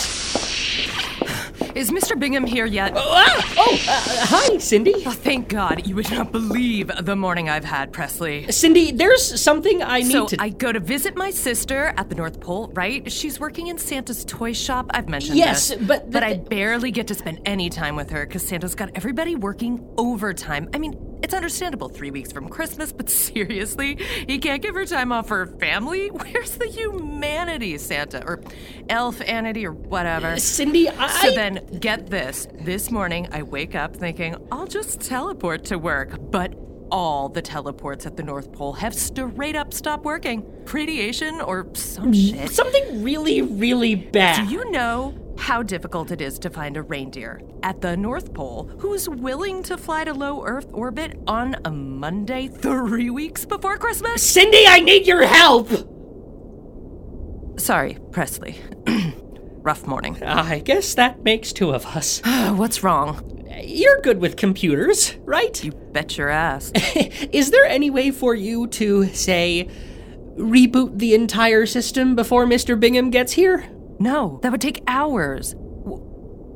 Speaker 25: Is Mr. Bingham here yet? Oh,
Speaker 24: ah! oh uh, uh, hi, Cindy. Oh,
Speaker 25: thank God. You would not believe the morning I've had, Presley.
Speaker 24: Cindy, there's something I
Speaker 25: need
Speaker 24: so to. So
Speaker 25: I go to visit my sister at the North Pole, right? She's working in Santa's toy shop. I've mentioned
Speaker 24: yes,
Speaker 25: this.
Speaker 24: but.
Speaker 25: The... But I barely get to spend any time with her because Santa's got everybody working overtime. I mean, it's understandable three weeks from Christmas, but seriously, he can't give her time off for her family? Where's the humanity, Santa? Or elf anity or whatever.
Speaker 24: Cindy,
Speaker 25: I.
Speaker 24: So
Speaker 25: then, get this. This morning, I wake up thinking, I'll just teleport to work. But all the teleports at the North Pole have straight up stopped working. Radiation or some mm, shit.
Speaker 24: Something really, really bad.
Speaker 25: Do you know how difficult it is to find a reindeer at the North Pole who's willing to fly to low Earth orbit on a Monday three weeks before Christmas?
Speaker 24: Cindy, I need your help!
Speaker 25: Sorry, Presley. Rough morning.
Speaker 24: I guess that makes two of us.
Speaker 25: What's wrong?
Speaker 24: You're good with computers, right?
Speaker 25: You bet your ass.
Speaker 24: Is there any way for you to, say, reboot the entire system before Mr. Bingham gets here?
Speaker 25: No, that would take hours.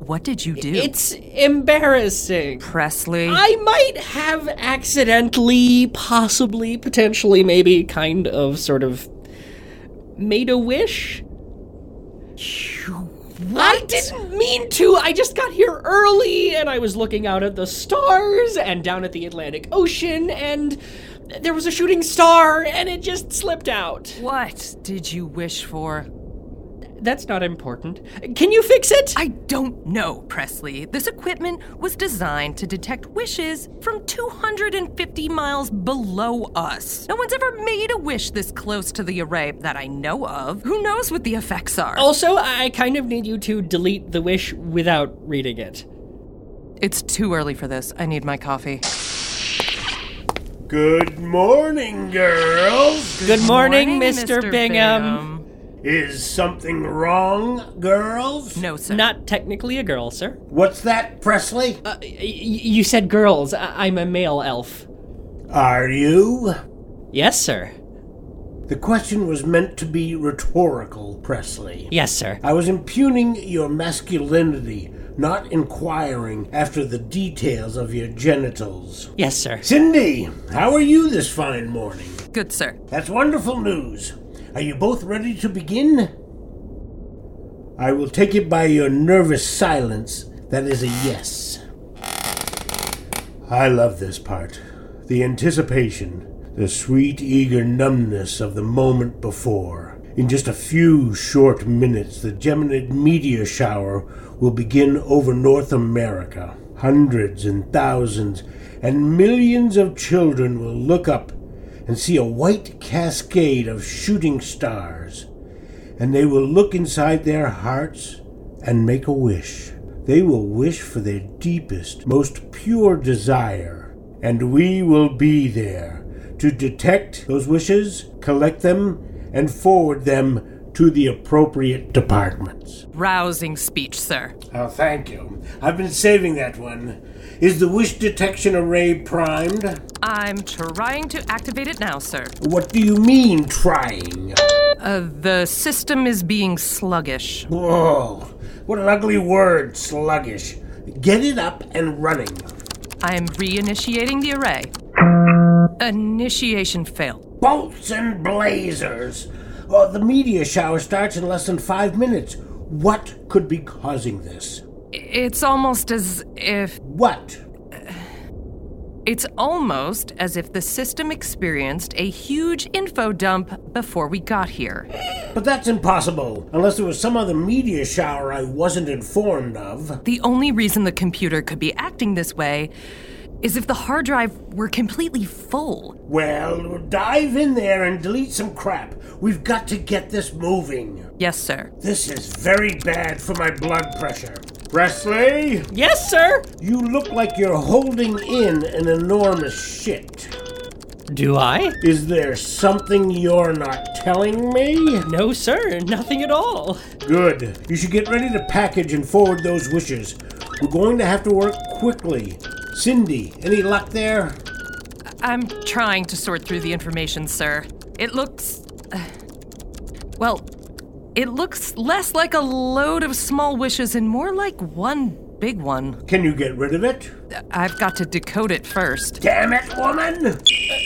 Speaker 25: what did you do?
Speaker 24: It's embarrassing.
Speaker 25: Presley.
Speaker 24: I might have accidentally, possibly, potentially, maybe, kind of, sort of, made a wish.
Speaker 25: what? I
Speaker 24: didn't mean to. I just got here early and I was looking out at the stars and down at the Atlantic Ocean and there was a shooting star and it just slipped out.
Speaker 25: What did you wish for?
Speaker 24: that's not important. Can you fix it?
Speaker 25: I don't know, Presley. This equipment was designed to detect wishes from 250 miles below us. No one's ever made a wish this close to the array that I know of. Who knows what the effects are?
Speaker 24: Also, I kind of need you to delete the wish without reading it.
Speaker 25: It's too early for this. I need my coffee.
Speaker 26: Good morning, girls.
Speaker 24: Good, Good morning, morning, Mr. Mr. Bingham. Bingham.
Speaker 26: Is something wrong, girls?
Speaker 24: No, sir.
Speaker 25: Not technically a girl, sir.
Speaker 26: What's that, Presley?
Speaker 24: Uh, y- you said girls. I- I'm a male elf.
Speaker 26: Are you?
Speaker 24: Yes, sir.
Speaker 26: The question was meant to be rhetorical, Presley.
Speaker 24: Yes, sir.
Speaker 26: I was impugning your masculinity, not inquiring after the details of your genitals.
Speaker 24: Yes, sir.
Speaker 26: Cindy, how are you this fine morning?
Speaker 24: Good, sir.
Speaker 26: That's wonderful news. Are you both ready to begin? I will take it by your nervous silence that is a yes. I love this part. The anticipation, the sweet, eager numbness of the moment before. In just a few short minutes, the Geminid meteor shower will begin over North America. Hundreds and thousands and millions of children will look up and see a white cascade of shooting stars, and they will look inside their hearts and make a wish. They will wish for their deepest, most pure desire, and we will be there to detect those wishes, collect them, and forward them to the appropriate departments.
Speaker 24: Rousing speech, sir.
Speaker 26: Oh, thank you. I've been saving that one. Is the wish detection array primed?
Speaker 24: I'm trying to activate it now, sir.
Speaker 26: What do you mean, trying?
Speaker 24: Uh, the system is being sluggish.
Speaker 26: Whoa, what an ugly word, sluggish. Get it up and running.
Speaker 24: I'm reinitiating the array. Initiation failed.
Speaker 26: Bolts and blazers! Oh, the meteor shower starts in less than five minutes. What could be causing this?
Speaker 24: It's almost as if.
Speaker 26: What?
Speaker 24: It's almost as if the system experienced a huge info dump before we got here.
Speaker 26: But that's impossible, unless there was some other meteor shower I wasn't informed of.
Speaker 24: The only reason the computer could be acting this way is if the hard drive were completely full. Well,
Speaker 26: dive in there and delete some crap. We've got to get this moving.
Speaker 24: Yes, sir.
Speaker 26: This is very bad for my blood pressure.
Speaker 24: Presley? Yes, sir?
Speaker 26: You look like you're holding in an enormous shit.
Speaker 24: Do I?
Speaker 26: Is there something you're not telling me?
Speaker 24: No, sir, nothing at all.
Speaker 26: Good. You should get ready to package and forward those wishes. We're going to have to work quickly. Cindy, any luck there?
Speaker 24: I'm trying to sort through the information, sir. It looks. Uh, well, it looks less like a load of small wishes and more like one big one.
Speaker 26: Can you get rid of it?
Speaker 24: I've got to decode it first.
Speaker 26: Damn it, woman!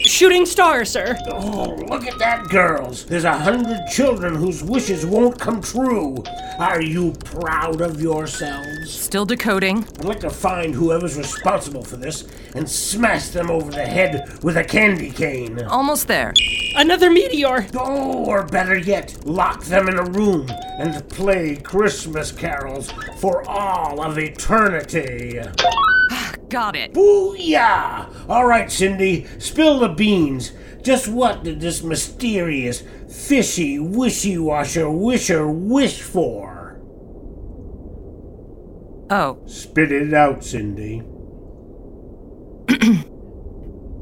Speaker 24: shooting star, sir.
Speaker 26: Oh, look at that, girls. There's a hundred children whose wishes won't come true. Are you proud of yourselves?
Speaker 24: Still decoding.
Speaker 26: I'd like to find whoever's responsible for this and smash them over the head with a candy cane.
Speaker 24: Almost there. Another meteor.
Speaker 26: Oh, or better yet, lock them in a room and play Christmas carols for all of eternity.
Speaker 24: Got it.
Speaker 26: Booyah! All right, Cindy, spill the beans. Just what did this mysterious, fishy, wishy washer wisher wish for?
Speaker 24: Oh.
Speaker 26: Spit it out, Cindy.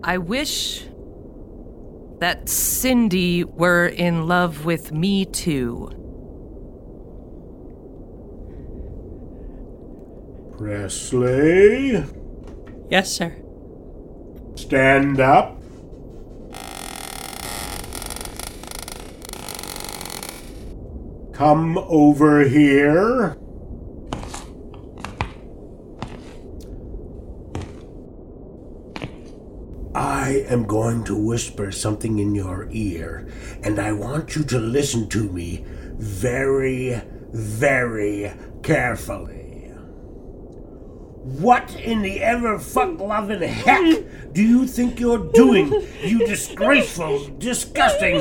Speaker 24: I wish that Cindy were in love with me too.
Speaker 26: Presley?
Speaker 24: Yes, sir.
Speaker 26: Stand up. Come over here. I am going to whisper something in your ear, and I want you to listen to me very, very carefully. What in the ever fuck loving heck do you think you're doing, you disgraceful, disgusting,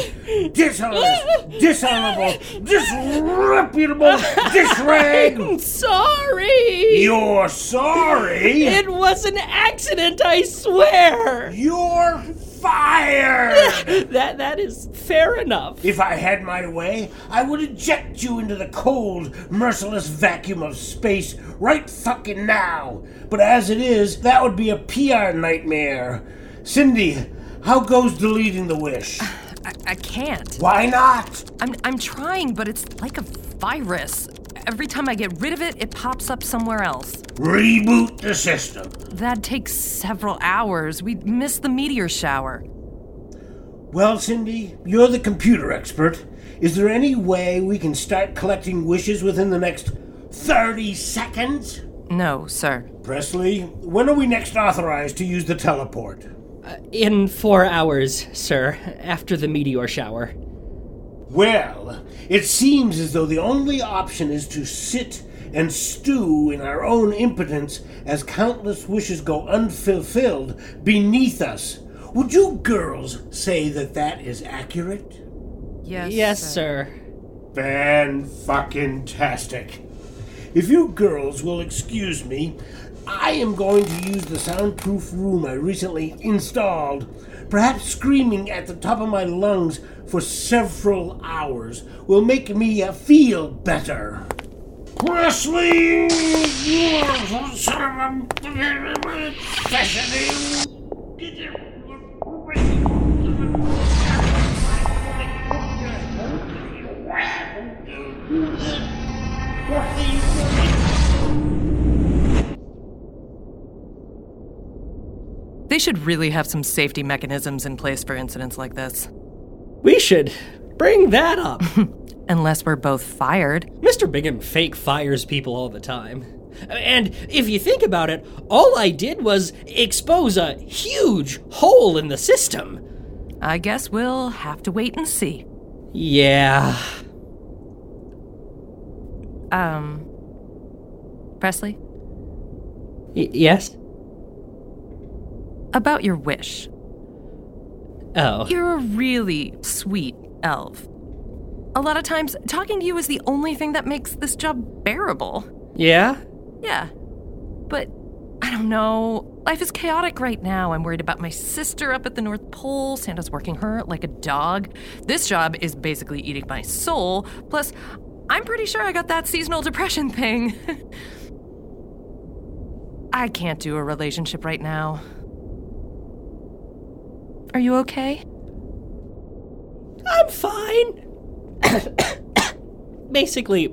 Speaker 26: dishonest, dishonorable, disreputable disrag?
Speaker 24: I'm sorry!
Speaker 26: You're sorry?
Speaker 24: It was an accident, I swear!
Speaker 26: You're Fire!
Speaker 24: that, that is fair enough.
Speaker 26: If I had my way, I would eject you into the cold, merciless vacuum of space right fucking now. But as it is, that would be a PR nightmare. Cindy, how goes deleting the wish? I,
Speaker 24: I can't.
Speaker 26: Why not?
Speaker 24: I'm, I'm trying, but it's like a virus every time I get rid of it, it pops up somewhere else.
Speaker 26: Reboot the system.
Speaker 24: That takes several hours. We would miss the meteor shower.
Speaker 26: Well, Cindy, you're the computer expert. Is there any way we can start collecting wishes within the next 30 seconds?
Speaker 24: No, sir.
Speaker 26: Presley, when are we next authorized to use the teleport? Uh,
Speaker 24: in four hours, sir, after the meteor shower.
Speaker 26: Well, it seems as though the only option is to sit and stew in our own impotence as countless wishes go unfulfilled beneath us. Would you girls say that that is accurate?
Speaker 24: Yes. Yes, sir.
Speaker 26: Fan fucking tastic. If you girls will excuse me, I am going to use the soundproof room I recently installed. Perhaps screaming at the top of my lungs for several hours will make me uh, feel better. Wesley!
Speaker 25: They should really have some safety mechanisms in place for incidents like this.
Speaker 24: We should bring that up.
Speaker 25: Unless we're both fired.
Speaker 24: Mr. Bingham fake fires people all the time. And if you think about it, all I did was expose a huge hole in the system.
Speaker 25: I guess we'll have to wait and see.
Speaker 24: Yeah.
Speaker 25: Um, Presley?
Speaker 24: Y- yes?
Speaker 25: About your wish.
Speaker 24: Oh.
Speaker 25: You're a really sweet elf. A lot of times, talking to you is the only thing that makes this job bearable.
Speaker 24: Yeah?
Speaker 25: Yeah. But I don't know. Life is chaotic right now. I'm worried about my sister up at the North Pole. Santa's working her like a dog. This job is basically eating my soul. Plus, I'm pretty sure I got that seasonal depression thing. I can't do a relationship right now. Are you okay?
Speaker 24: I'm fine. Basically,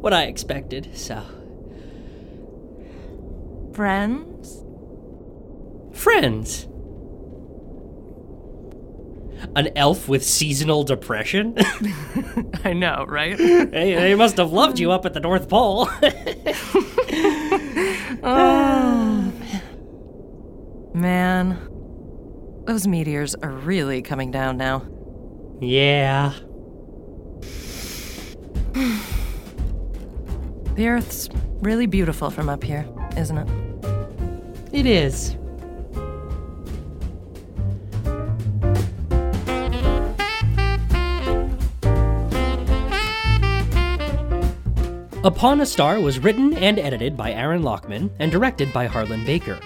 Speaker 24: what I expected, so.
Speaker 25: Friends?
Speaker 24: Friends? An elf with seasonal depression?
Speaker 25: I know, right? they,
Speaker 24: they must have loved you up at the North Pole.
Speaker 25: oh, man. man. Those meteors are really coming down now.
Speaker 24: Yeah.
Speaker 25: the Earth's really beautiful from up here, isn't it?
Speaker 24: It is.
Speaker 2: Upon a Star was written and edited by Aaron Lockman and directed by Harlan Baker.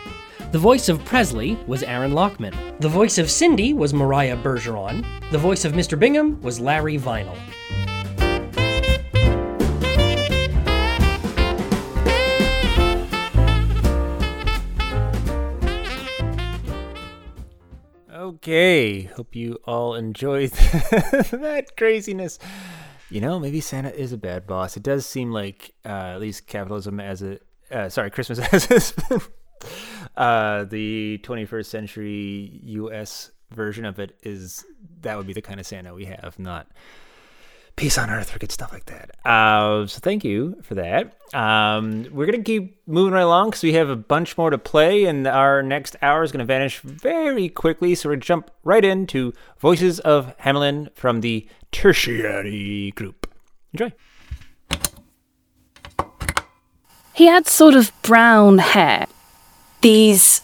Speaker 2: The voice of Presley was Aaron Lockman. The voice of Cindy was Mariah Bergeron. The voice of Mr. Bingham was Larry Vinyl. Okay, hope you all enjoyed that craziness. You know, maybe Santa is a bad boss. It does seem like uh, at least capitalism as a uh, sorry, Christmas as a has been uh, the 21st century U.S. version of it is that would be the kind of Santa we have, not peace on earth or good stuff like that. Uh, so thank you for that. Um, we're gonna keep moving right along because we have a bunch more to play, and our next hour is gonna vanish very quickly. So we're gonna jump right into Voices of Hamelin from the Tertiary Group. Enjoy.
Speaker 27: He had sort of brown hair these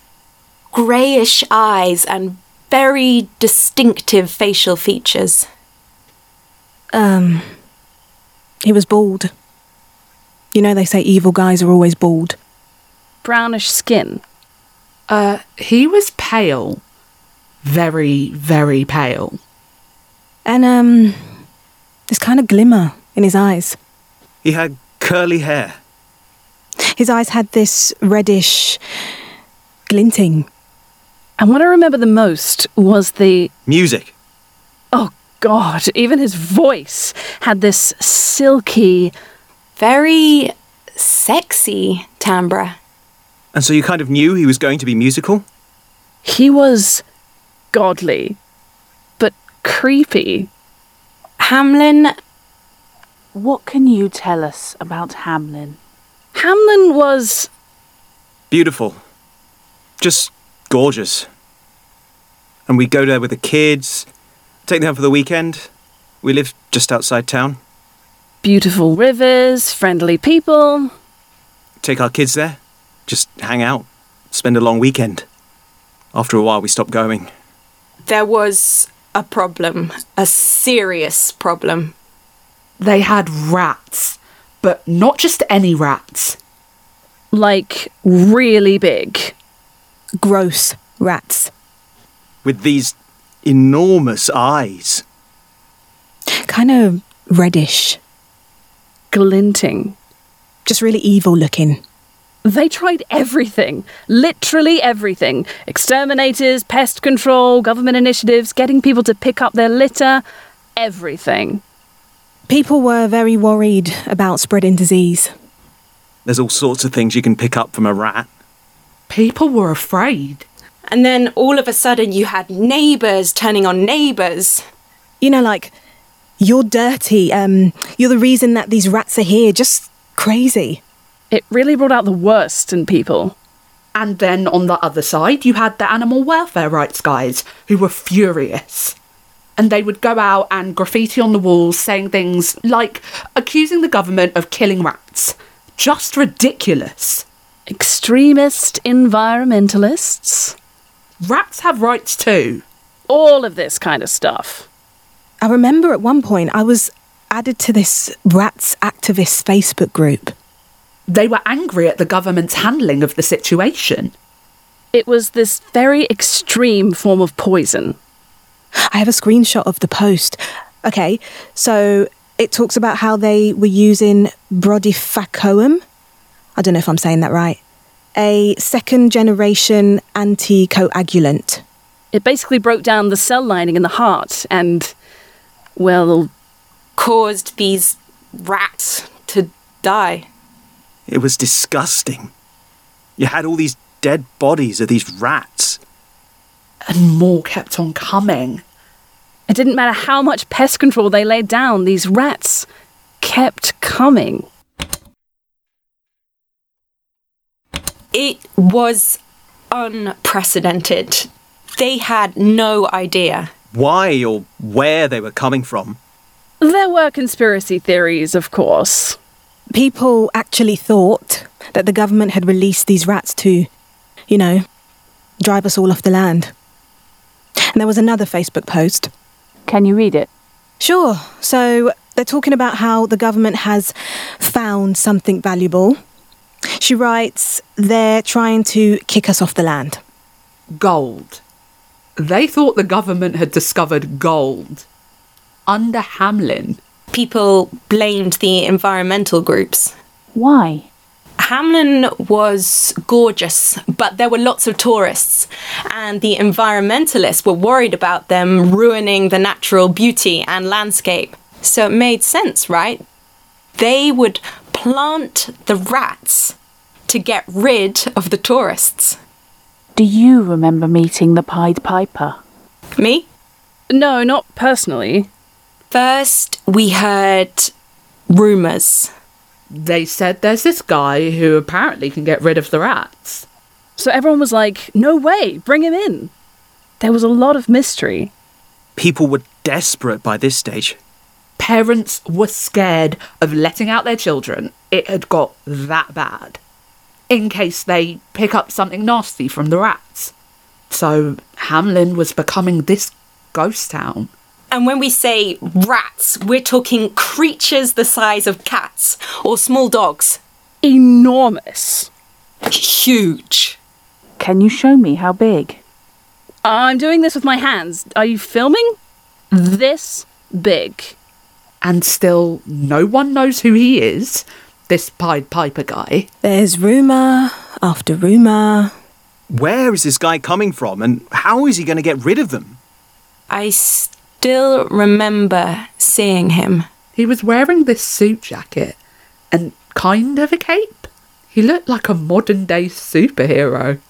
Speaker 27: greyish eyes and very distinctive facial features.
Speaker 28: Um, he was bald. You know, they say evil guys are always bald.
Speaker 27: Brownish skin.
Speaker 29: Uh, he was pale. Very, very pale.
Speaker 28: And, um, this kind of glimmer in his eyes.
Speaker 30: He had curly hair.
Speaker 28: His eyes had this reddish, glinting.
Speaker 27: And what I remember the most was the
Speaker 30: music.
Speaker 27: Oh, God, even his voice had this silky, very sexy timbre.
Speaker 30: And so you kind of knew he was going to be musical?
Speaker 27: He was godly, but creepy.
Speaker 31: Hamlin, what can you tell us about Hamlin?
Speaker 27: Hamlin was.
Speaker 30: Beautiful just gorgeous. And we go there with the kids, take them out for the weekend. We live just outside town.
Speaker 27: Beautiful rivers, friendly people.
Speaker 30: Take our kids there, just hang out, spend a long weekend. After a while, we stopped going.
Speaker 27: There was a problem, a serious problem. They had rats, but not just any rats. Like, really big gross rats.
Speaker 30: With these enormous eyes.
Speaker 28: Kind of reddish.
Speaker 27: Glinting.
Speaker 28: Just really evil looking.
Speaker 27: They tried everything, literally everything exterminators, pest control, government initiatives, getting people to pick up their litter, everything.
Speaker 28: People were very worried about spreading disease.
Speaker 30: There's all sorts of things you can pick up from a rat
Speaker 29: people were afraid.
Speaker 27: And then all of a sudden, you had neighbours turning on neighbours.
Speaker 28: You know, like, you're dirty, um, you're the reason that these rats are here, just crazy.
Speaker 27: It really brought out the worst in people.
Speaker 29: And then on the other side, you had the animal welfare rights guys who were furious. And they would go out and graffiti on the walls saying things like accusing the government of killing rats. Just ridiculous.
Speaker 27: Extremist environmentalists.
Speaker 29: Rats have rights too.
Speaker 27: All of this kind of stuff.
Speaker 28: I remember at one point I was added to this rats activists Facebook group.
Speaker 29: They were angry at the government's handling of the situation.
Speaker 27: It was this very extreme form of poison.
Speaker 28: I have a screenshot of the post. Okay, so it talks about how they were using brodifacoum, I don't know if I'm saying that right, a second generation anticoagulant.
Speaker 27: It basically broke down the cell lining in the heart and, well, caused these rats to die.
Speaker 30: It was disgusting. You had all these dead bodies of these rats.
Speaker 28: And more kept on coming.
Speaker 27: It didn't matter how much pest control they laid down, these rats kept coming. It was unprecedented. They had no idea
Speaker 30: why or where they were coming from.
Speaker 27: There were conspiracy theories, of course.
Speaker 28: People actually thought that the government had released these rats to, you know, drive us all off the land. And there was another Facebook post.
Speaker 31: Can you read it?
Speaker 28: Sure. So they're talking about how the government has found something valuable she writes, they're trying to kick us off the land.
Speaker 29: Gold. They thought the government had discovered gold. Under Hamlin.
Speaker 27: People blamed the environmental groups.
Speaker 31: Why?
Speaker 27: Hamlin was gorgeous, but there were lots of tourists, and the environmentalists were worried about them ruining the natural beauty and landscape. So it made sense, right? They would plant the rats to get rid of the tourists.
Speaker 31: Do you remember meeting the Pied Piper?
Speaker 27: Me? No, not personally. First, we heard rumours.
Speaker 29: They said there's this guy who apparently can get rid of the rats.
Speaker 27: So everyone was like, no way, bring him in. There was a lot of mystery.
Speaker 30: People were desperate by this stage.
Speaker 29: Parents were scared of letting out their children. It had got that bad in case they pick up something nasty from the rats. So Hamlin was becoming this ghost town.
Speaker 27: And when we say rats, we're talking creatures the size of cats or small dogs.
Speaker 29: Enormous.
Speaker 27: Huge.
Speaker 31: Can you show me how big?
Speaker 27: I'm doing this with my hands. Are you filming? Mm-hmm. This big.
Speaker 29: And still, no one knows who he is, this Pied Piper guy.
Speaker 31: There's rumour after rumour.
Speaker 30: Where is this guy coming from and how is he going to get rid of them?
Speaker 27: I still remember seeing him.
Speaker 29: He was wearing this suit jacket and kind of a cape. He looked like a modern day superhero.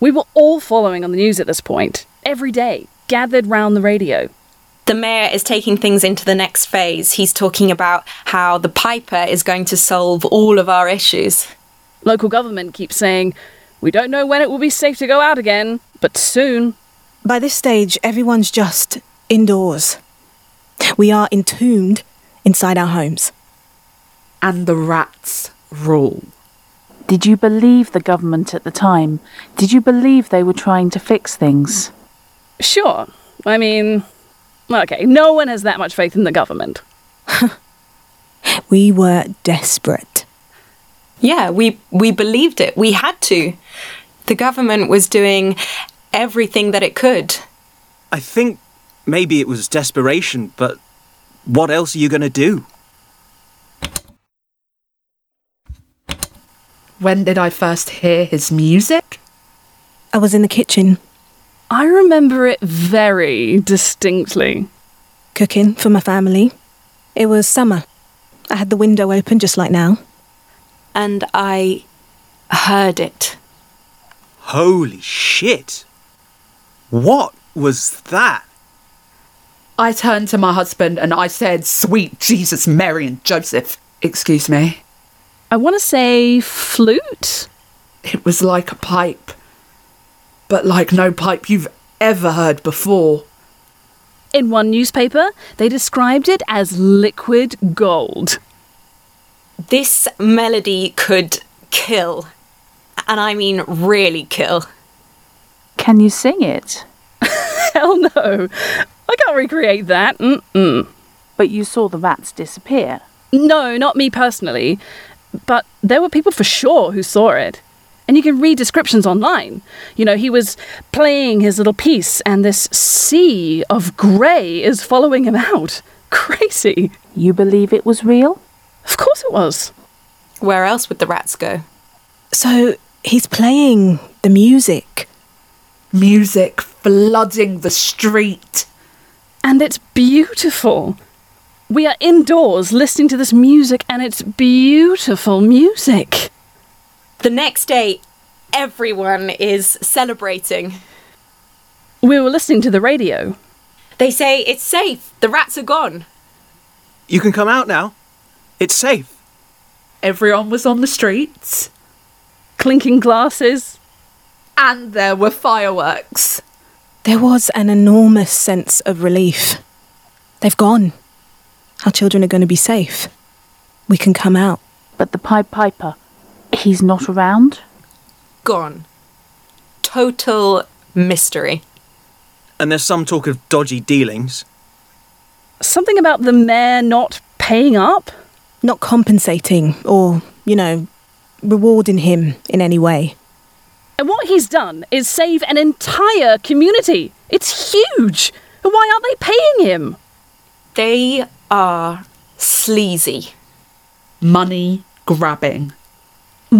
Speaker 27: We were all following on the news at this point, every day, gathered round the radio the mayor is taking things into the next phase. He's talking about how the Piper is going to solve all of our issues. Local government keeps saying, We don't know when it will be safe to go out again, but soon.
Speaker 28: By this stage, everyone's just indoors. We are entombed inside our homes.
Speaker 29: And the rats rule.
Speaker 31: Did you believe the government at the time? Did you believe they were trying to fix things?
Speaker 27: Sure. I mean, Okay, no one has that much faith in the government.
Speaker 31: we were desperate.
Speaker 27: Yeah, we, we believed it. We had to. The government was doing everything that it could.
Speaker 30: I think maybe it was desperation, but what else are you going to do?
Speaker 29: When did I first hear his music?
Speaker 28: I was in the kitchen.
Speaker 27: I remember it very distinctly.
Speaker 28: Cooking for my family. It was summer. I had the window open just like now.
Speaker 27: And I heard it.
Speaker 30: Holy shit! What was that?
Speaker 29: I turned to my husband and I said, Sweet Jesus, Mary and Joseph. Excuse me.
Speaker 27: I want to say flute?
Speaker 29: It was like a pipe but like no pipe you've ever heard before.
Speaker 27: In one newspaper, they described it as liquid gold. This melody could kill. And I mean, really kill.
Speaker 31: Can you sing it?
Speaker 27: Hell no. I can't recreate that. Mm-mm.
Speaker 31: But you saw the rats disappear.
Speaker 27: No, not me personally. But there were people for sure who saw it. And you can read descriptions online. You know, he was playing his little piece, and this sea of grey is following him out. Crazy.
Speaker 31: You believe it was real?
Speaker 27: Of course it was. Where else would the rats go?
Speaker 28: So he's playing the music.
Speaker 29: Music flooding the street.
Speaker 27: And it's beautiful. We are indoors listening to this music, and it's beautiful music the next day, everyone is celebrating. We were listening to the radio. They say it's safe. The rats are gone.
Speaker 30: You can come out now. It's safe.
Speaker 27: Everyone was on the streets, clinking glasses, and there were fireworks.
Speaker 28: There was an enormous sense of relief. They've gone. Our children are going to be safe. We can come out.
Speaker 31: But the Pied Piper He's not around?
Speaker 27: Gone. Total mystery.
Speaker 30: And there's some talk of dodgy dealings.
Speaker 27: Something about the mayor not paying up?
Speaker 28: Not compensating or, you know, rewarding him in any way.
Speaker 27: And what he's done is save an entire community. It's huge. And why aren't they paying him? They are sleazy. Money grabbing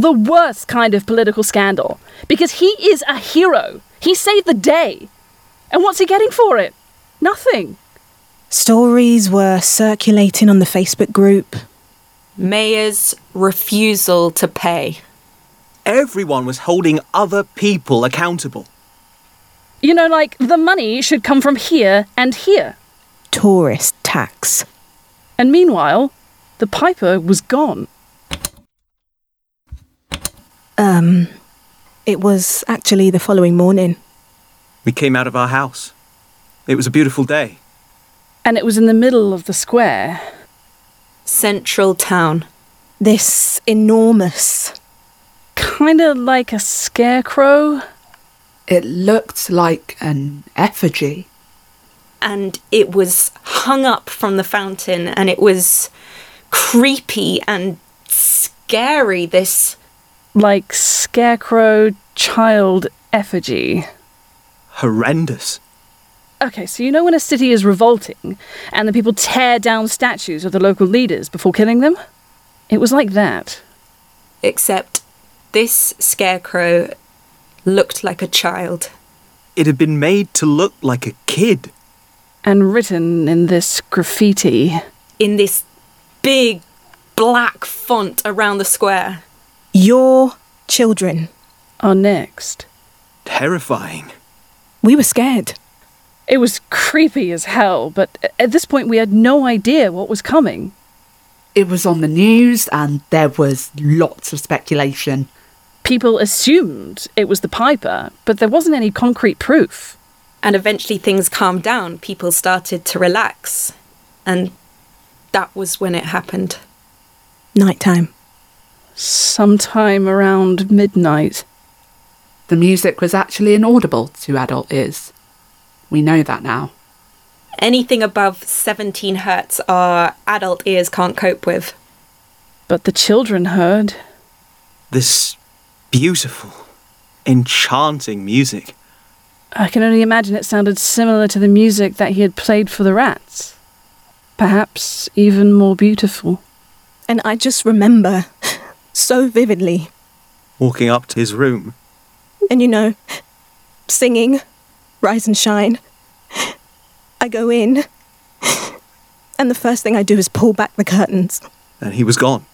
Speaker 27: the worst kind of political scandal because he is a hero. He saved the day. And what's he getting for it? Nothing.
Speaker 31: Stories were circulating on the Facebook group.
Speaker 27: Mayor's refusal to pay.
Speaker 30: Everyone was holding other people accountable.
Speaker 27: You know, like the money should come from here and here.
Speaker 31: Tourist tax.
Speaker 27: And meanwhile, the piper was gone.
Speaker 28: Um, it was actually the following morning.
Speaker 30: We came out of our house. It was a beautiful day.
Speaker 27: And it was in the middle of the square. Central town.
Speaker 28: This enormous.
Speaker 27: Kind of like a scarecrow.
Speaker 31: It looked like an effigy.
Speaker 27: And it was hung up from the fountain, and it was creepy and scary. This like scarecrow child effigy.
Speaker 30: Horrendous.
Speaker 27: Okay, so you know when a city is revolting and the people tear down statues of the local leaders before killing them? It was like that. Except this scarecrow looked like a child.
Speaker 30: It had been made to look like a kid.
Speaker 27: And written in this graffiti. In this big black font around the square.
Speaker 28: Your children are next.
Speaker 30: Terrifying.
Speaker 28: We were scared.
Speaker 27: It was creepy as hell, but at this point we had no idea what was coming.
Speaker 29: It was on the news and there was lots of speculation.
Speaker 27: People assumed it was the Piper, but there wasn't any concrete proof. And eventually things calmed down. People started to relax. And that was when it happened.
Speaker 28: Nighttime
Speaker 27: sometime around midnight.
Speaker 29: The music was actually inaudible to adult ears. We know that now.
Speaker 27: Anything above 17 hertz our adult ears can't cope with. But the children heard.
Speaker 30: This beautiful, enchanting music.
Speaker 27: I can only imagine it sounded similar to the music that he had played for the rats. Perhaps even more beautiful.
Speaker 28: And I just remember so vividly.
Speaker 30: Walking up to his room.
Speaker 28: And you know, singing, rise and shine. I go in, and the first thing I do is pull back the curtains.
Speaker 30: And he was gone.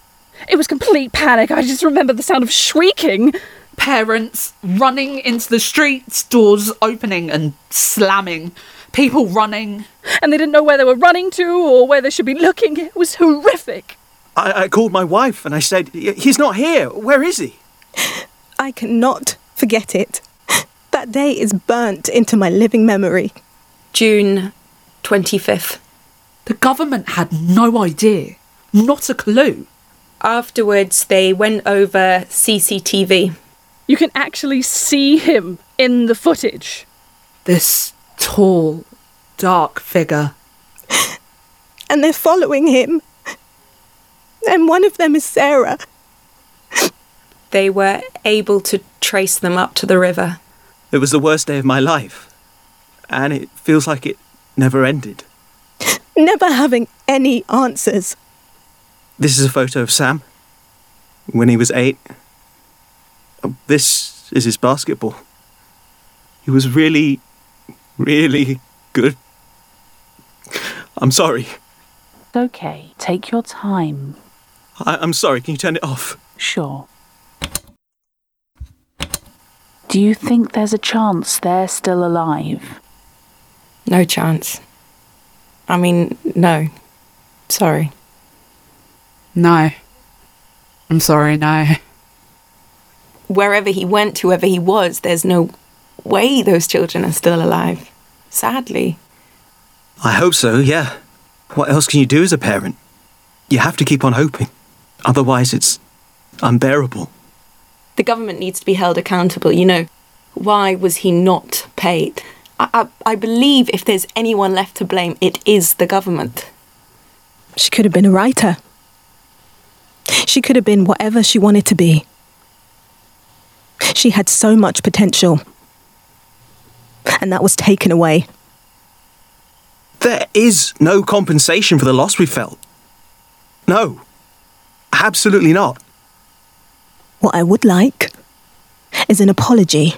Speaker 27: It was complete panic. I just remember the sound of shrieking.
Speaker 29: Parents running into the streets, doors opening and slamming, people running.
Speaker 27: And they didn't know where they were running to or where they should be looking. It was horrific.
Speaker 30: I, I called my wife and I said, He's not here. Where is he?
Speaker 28: I cannot forget it. That day is burnt into my living memory.
Speaker 27: June 25th.
Speaker 29: The government had no idea. Not a clue.
Speaker 27: Afterwards, they went over CCTV. You can actually see him in the footage.
Speaker 29: This tall, dark figure.
Speaker 28: and they're following him and one of them is Sarah.
Speaker 27: they were able to trace them up to the river.
Speaker 30: It was the worst day of my life, and it feels like it never ended.
Speaker 28: Never having any answers.
Speaker 30: This is a photo of Sam when he was eight. This is his basketball. He was really, really good. I'm sorry.
Speaker 31: It's okay. Take your time.
Speaker 30: I- am sorry, can you turn it off?
Speaker 31: Sure. Do you think there's a chance they're still alive?
Speaker 27: No chance. I mean, no. Sorry. No. I'm sorry, no. Wherever he went, whoever he was, there's no way those children are still alive. Sadly.
Speaker 30: I hope so, yeah. What else can you do as a parent? You have to keep on hoping. Otherwise, it's unbearable.
Speaker 27: The government needs to be held accountable. You know, why was he not paid? I, I, I believe if there's anyone left to blame, it is the government.
Speaker 28: She could have been a writer. She could have been whatever she wanted to be. She had so much potential, and that was taken away.
Speaker 30: There is no compensation for the loss we felt. No. Absolutely not.
Speaker 28: What I would like is an apology.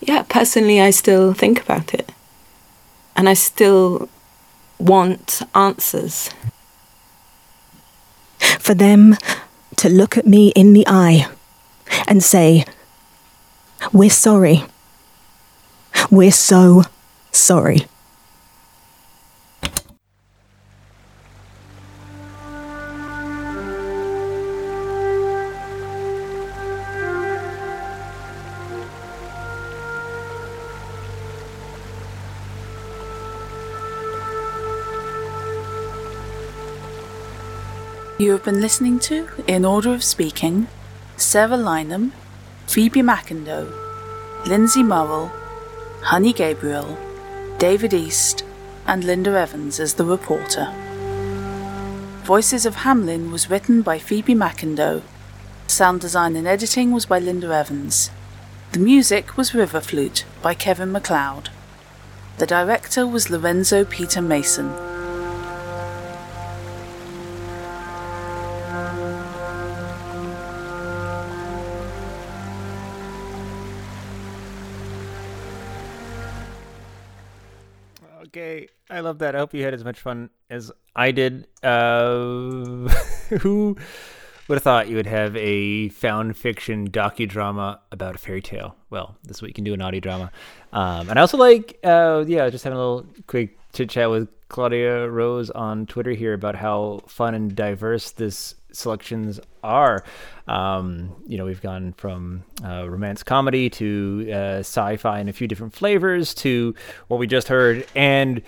Speaker 27: Yeah, personally, I still think about it. And I still want answers.
Speaker 28: For them to look at me in the eye and say, We're sorry. We're so sorry.
Speaker 31: You have been listening to, in order of speaking, Sarah Lynham, Phoebe McIndoe, Lindsay Murrell, Honey Gabriel, David East, and Linda Evans as the reporter. Voices of Hamlin was written by Phoebe McIndoe. Sound design and editing was by Linda Evans. The music was River Flute by Kevin MacLeod. The director was Lorenzo Peter Mason.
Speaker 2: Okay, I love that. I hope you had as much fun as I did. Uh, who would have thought you would have a found fiction docudrama about a fairy tale? Well, this is what you can do in audio drama. Um, and I also like, uh, yeah, just having a little quick chit chat with Claudia Rose on Twitter here about how fun and diverse this selections are. Um, you know, we've gone from uh, romance comedy to uh, sci-fi and a few different flavors to what we just heard, and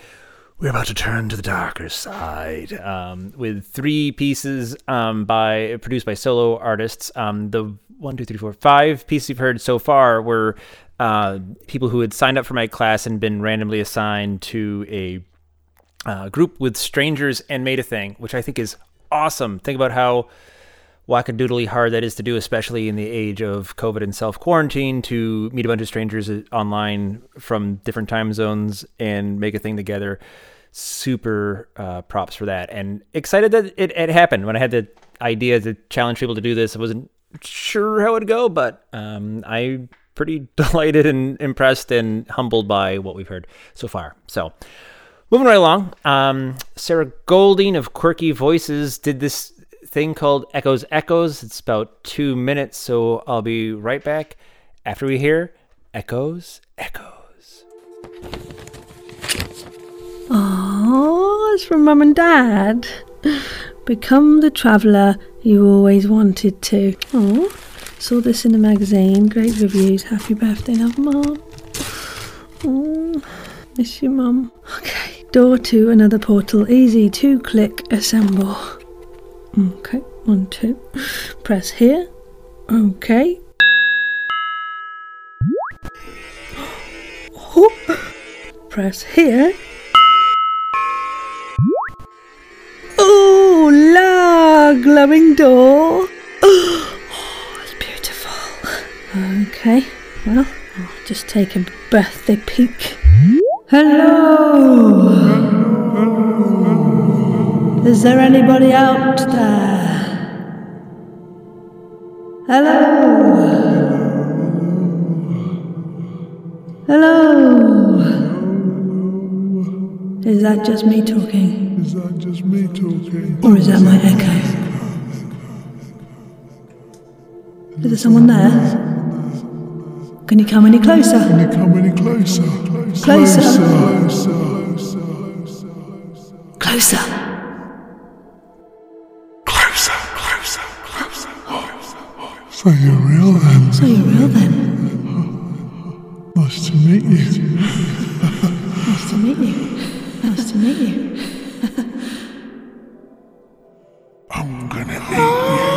Speaker 2: we're about to turn to the darker side um, with three pieces um, by produced by solo artists. Um, the one, two, three, four, five pieces you've heard so far were uh, people who had signed up for my class and been randomly assigned to a uh, group with strangers and made a thing, which I think is awesome. Think about how wackadoodly hard that is to do, especially in the age of COVID and self quarantine, to meet a bunch of strangers online from different time zones and make a thing together. Super uh, props for that, and excited that it, it, happened. When I had the idea to challenge people to do this, I wasn't sure how it'd go, but um, I'm pretty delighted and impressed and humbled by what we've heard so far. So. Moving right along, um, Sarah Golding of Quirky Voices did this thing called Echoes Echoes. It's about two minutes, so I'll be right back after we hear Echoes Echoes.
Speaker 32: Oh, it's from Mum and Dad. Become the traveller you always wanted to. Oh, saw this in a magazine. Great reviews. Happy birthday, love, Mum. Oh. Miss you, Mum. Okay. Door to another portal. Easy to click assemble. Okay, one, two. Press here. Okay. Oh. Press here. Oh, la glowing door. Oh, it's beautiful. Okay, well, I'll just take a birthday peek. Hello. Is there anybody out there? Hello. Hello. Is that just me talking? Is that just me talking? Or is that my echo? Is there someone there? Can you come any closer? Can you come any closer? Closer.
Speaker 33: Closer. Closer. Closer, closer, So you're real then?
Speaker 32: So you're real then? Nice to meet you. nice to meet you. Nice to meet you.
Speaker 33: I'm gonna meet you.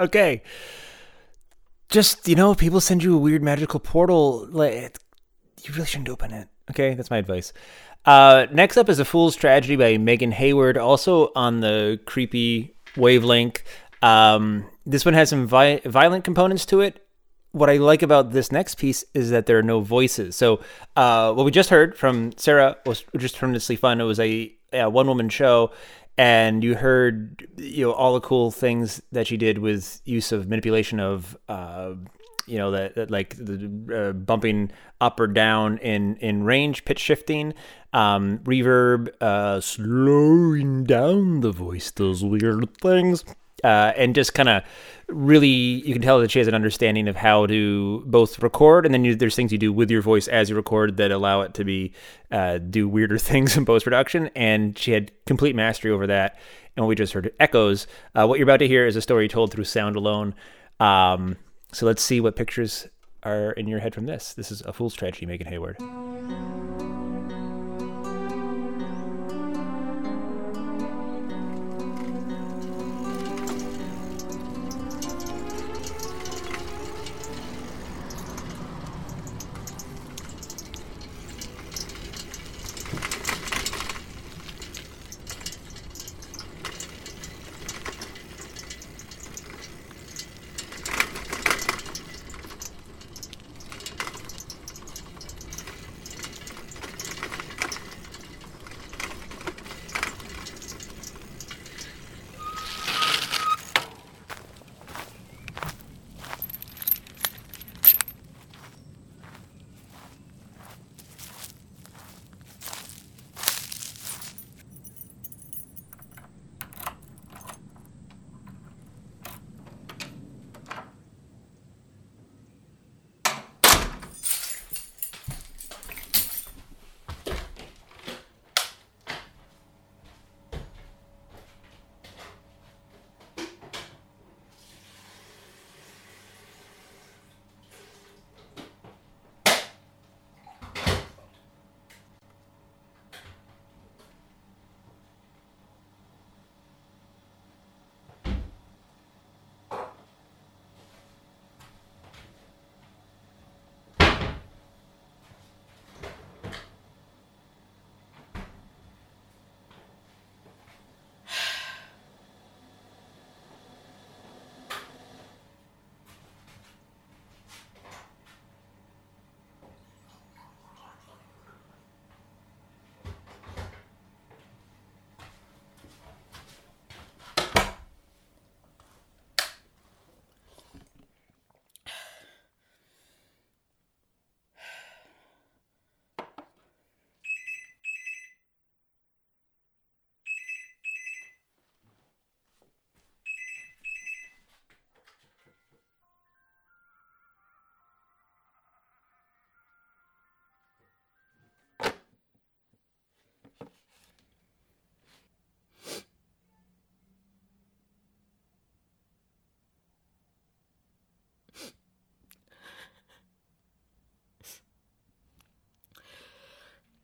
Speaker 2: Okay. Just, you know, people send you a weird magical portal, like, you really shouldn't open it. Okay, that's my advice. Uh, next up is A Fool's Tragedy by Megan Hayward, also on the creepy wavelength. Um, this one has some vi- violent components to it. What I like about this next piece is that there are no voices. So, uh, what we just heard from Sarah was just tremendously fun. It was a, a one woman show and you heard you know all the cool things that she did with use of manipulation of uh, you know that, that like the uh, bumping up or down in in range, pitch shifting, um, reverb, uh, slowing down the voice, those weird things, uh, and just kind of really you can tell that she has an understanding of how to both record and then you, there's things you do with your voice as you record that allow it to be uh, do weirder things in post production and she had complete mastery over that and what we just heard echoes uh, what you're about to hear is a story told through sound alone um, so let's see what pictures are in your head from this this is a fool's tragedy megan hayward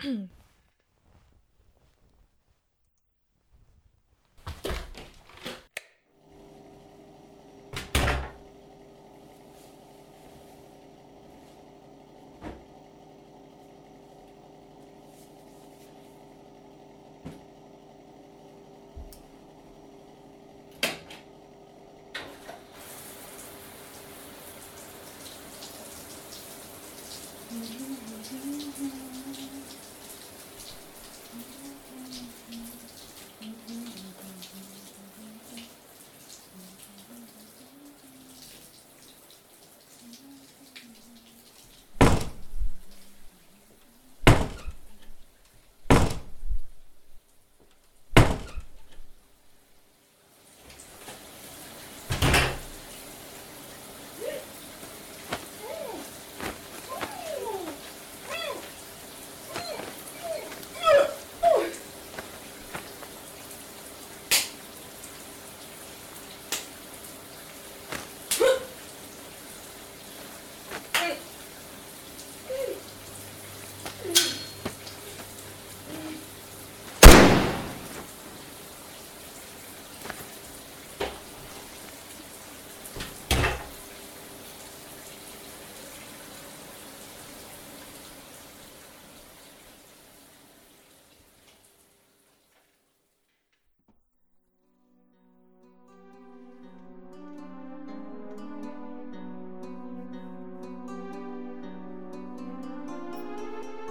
Speaker 31: Mm-hmm.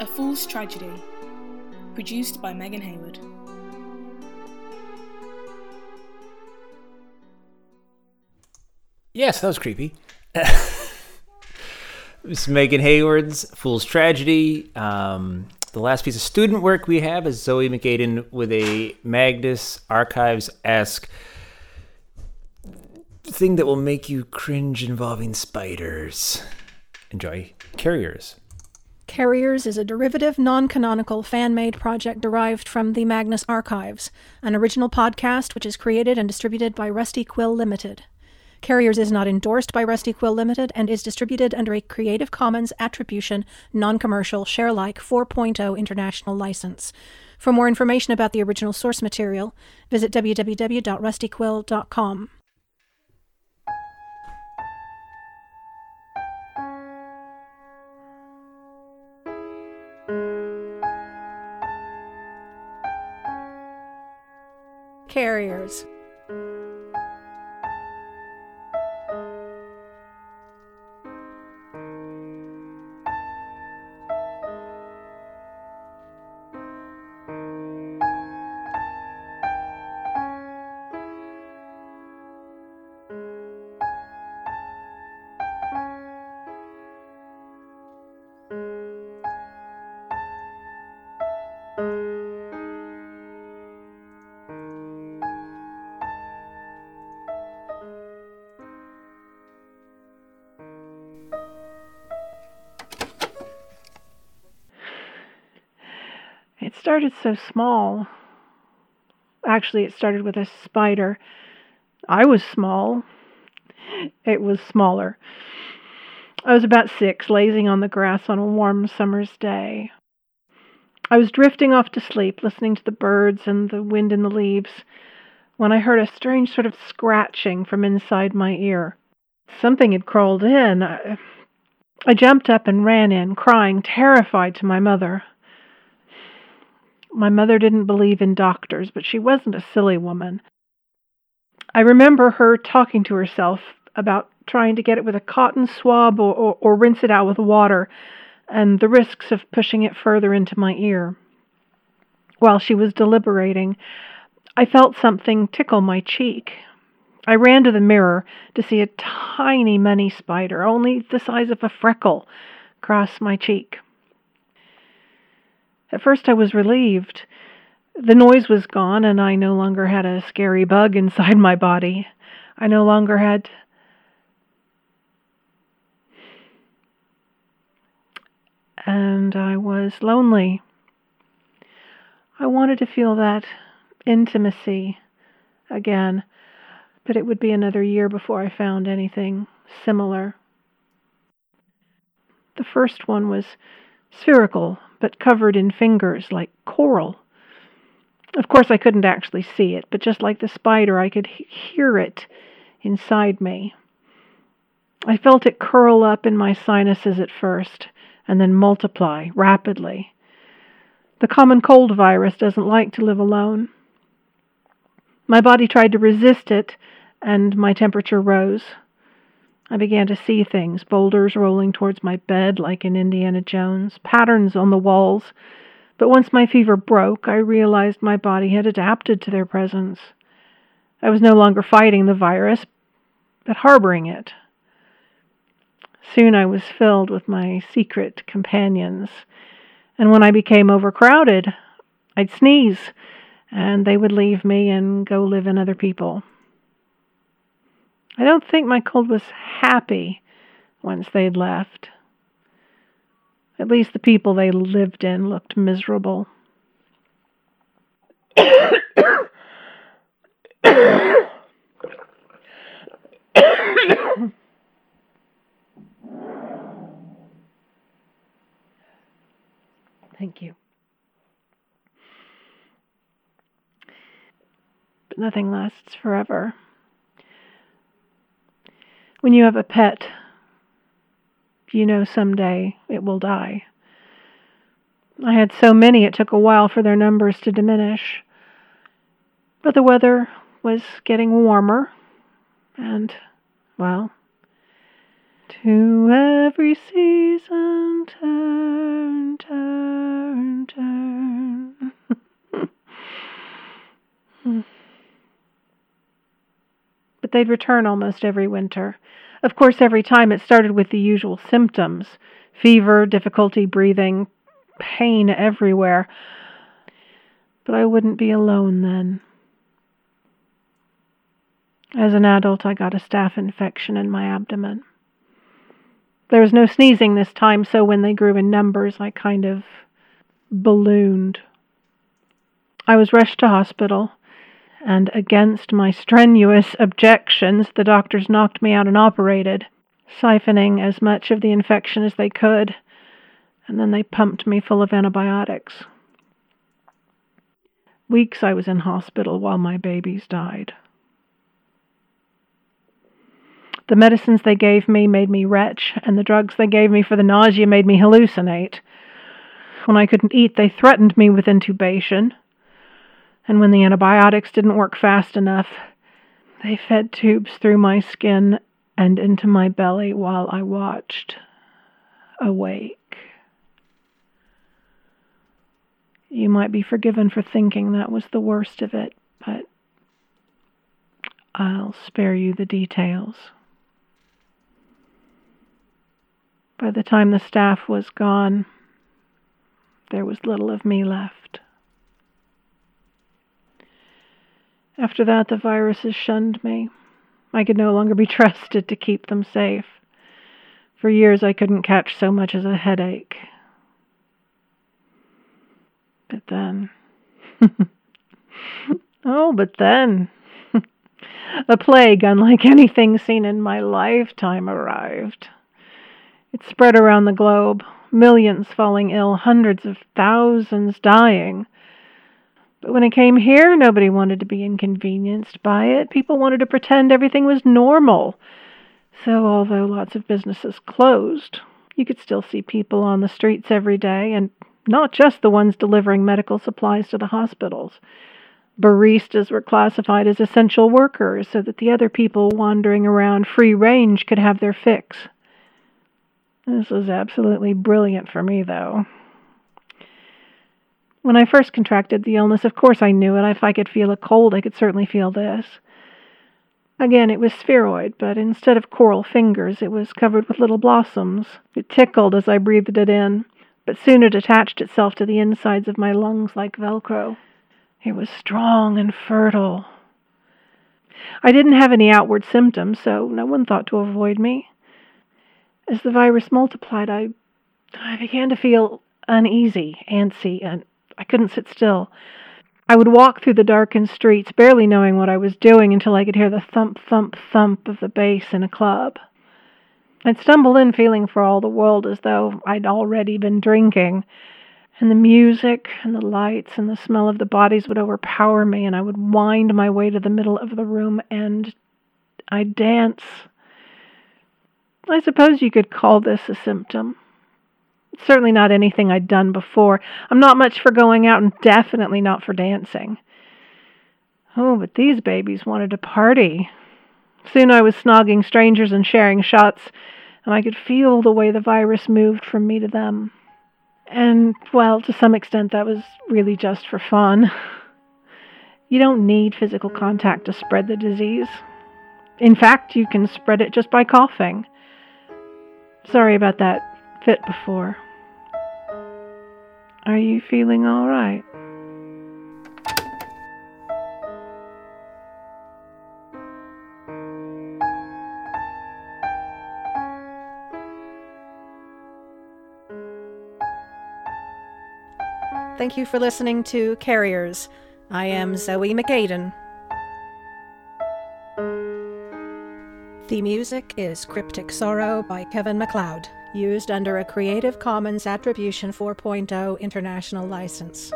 Speaker 31: A Fool's Tragedy, produced by Megan Hayward.
Speaker 2: Yes, that was creepy. This Megan Hayward's Fool's Tragedy. Um, the last piece of student work we have is Zoe McAden with a Magnus Archives esque thing that will make you cringe involving spiders. Enjoy Carriers.
Speaker 34: Carriers is a derivative, non canonical, fan made project derived from the Magnus Archives, an original podcast which is created and distributed by Rusty Quill Limited. Carriers is not endorsed by Rusty Quill Limited and is distributed under a Creative Commons Attribution, Non Commercial, Sharealike 4.0 International License. For more information about the original source material, visit www.rustyquill.com. carriers. started so small. Actually, it started with a spider. I was small. It was smaller. I was about six, lazing on the grass on a warm summer's day. I was drifting off to sleep, listening to the birds and the wind in the leaves, when I heard a strange sort of scratching from inside my ear. Something had crawled in. I, I jumped up and ran in, crying, terrified, to my mother. My mother didn't believe in doctors, but she wasn't a silly woman. I remember her talking to herself about trying to get it with a cotton swab or, or, or rinse it out with water and the risks of pushing it further into my ear. While she was deliberating, I felt something tickle my cheek. I ran to the mirror to see a tiny money spider, only the size of a freckle, cross my cheek. At first I was relieved. The noise was gone, and I no longer had a scary bug inside my body. I no longer had. And I was lonely. I wanted to feel that intimacy again, but it would be another year before I found anything similar. The first one was spherical but covered in fingers like coral. Of course, I couldn't actually see it, but just like the spider, I could hear it inside me. I felt it curl up in my sinuses at first, and then multiply rapidly. The common cold virus doesn't like to live alone. My body tried to resist it, and my temperature rose. I began to see things boulders rolling towards my bed like in Indiana Jones, patterns on the walls. But once my fever broke, I realized my body had adapted to their presence. I was no longer fighting the virus, but harboring it. Soon I was filled with my secret companions, and when I became overcrowded, I'd sneeze, and they would leave me and go live in other people. I don't think my cold was happy once they'd left. At least the people they lived in looked miserable. Thank you. But nothing lasts forever. When you have a pet, you know someday it will die. I had so many it took a while for their numbers to diminish. But the weather was getting warmer, and, well, to every season turn, turn, turn. they'd return almost every winter. Of course, every time it started with the usual symptoms fever, difficulty breathing, pain everywhere. But I wouldn't be alone then. As an adult, I got a staph infection in my abdomen. There was no sneezing this time, so when they grew in numbers, I kind of ballooned. I was rushed to hospital and against my strenuous objections, the doctors knocked me out and operated, siphoning as much of the infection as they could, and then they pumped me full of antibiotics. Weeks I was in hospital while my babies died. The medicines they gave me made me retch, and the drugs they gave me for the nausea made me hallucinate. When I couldn't eat, they threatened me with intubation and when the antibiotics didn't work fast enough, they fed tubes through my skin and into my belly while I watched, awake. You might be forgiven for thinking that was the worst of it, but I'll spare you the details. By the time the staph was gone, there was little of me left. After that, the viruses shunned me. I could no longer be trusted to keep them safe. For years, I couldn't catch so much as a headache. But then. oh, but then. a plague unlike anything seen in my lifetime arrived. It spread around the globe, millions falling ill, hundreds of thousands dying. But when it came here, nobody wanted to be inconvenienced by it. People wanted to pretend everything was normal. So, although lots of businesses closed, you could still see people on the streets every day, and not just the ones delivering medical supplies to the hospitals. Baristas were classified as essential workers so that the other people wandering around free range could have their fix. This was absolutely brilliant for me, though. When I first contracted the illness, of course I knew it. If I could feel a cold, I could certainly feel this. Again, it was spheroid, but instead of coral fingers, it was covered with little blossoms. It tickled as I breathed it in, but soon it attached itself to the insides of my lungs like Velcro. It was strong and fertile. I didn't have any outward symptoms, so no one thought to avoid me. As the virus multiplied, I, I began to feel uneasy, antsy, and I couldn't sit still. I would walk through the darkened streets, barely knowing what I was doing until I could hear the thump, thump, thump of the bass in a club. I'd stumble in feeling for all the world as though I'd already been drinking, and the music and the lights and the smell of the bodies would overpower me, and I would wind my way to the middle of the room and I'd dance. I suppose you could call this a symptom certainly not anything I'd done before. I'm not much for going out and definitely not for dancing. Oh, but these babies wanted to party. Soon I was snogging strangers and sharing shots, and I could feel the way the virus moved from me to them. And, well, to some extent, that was really just for fun. You don't need physical contact to spread the disease. In fact, you can spread it just by coughing. Sorry about that fit before. Are you feeling all right?
Speaker 31: Thank you for listening to Carriers. I am Zoe McAden. The music is Cryptic Sorrow by Kevin MacLeod used under a Creative Commons Attribution 4.0 international license.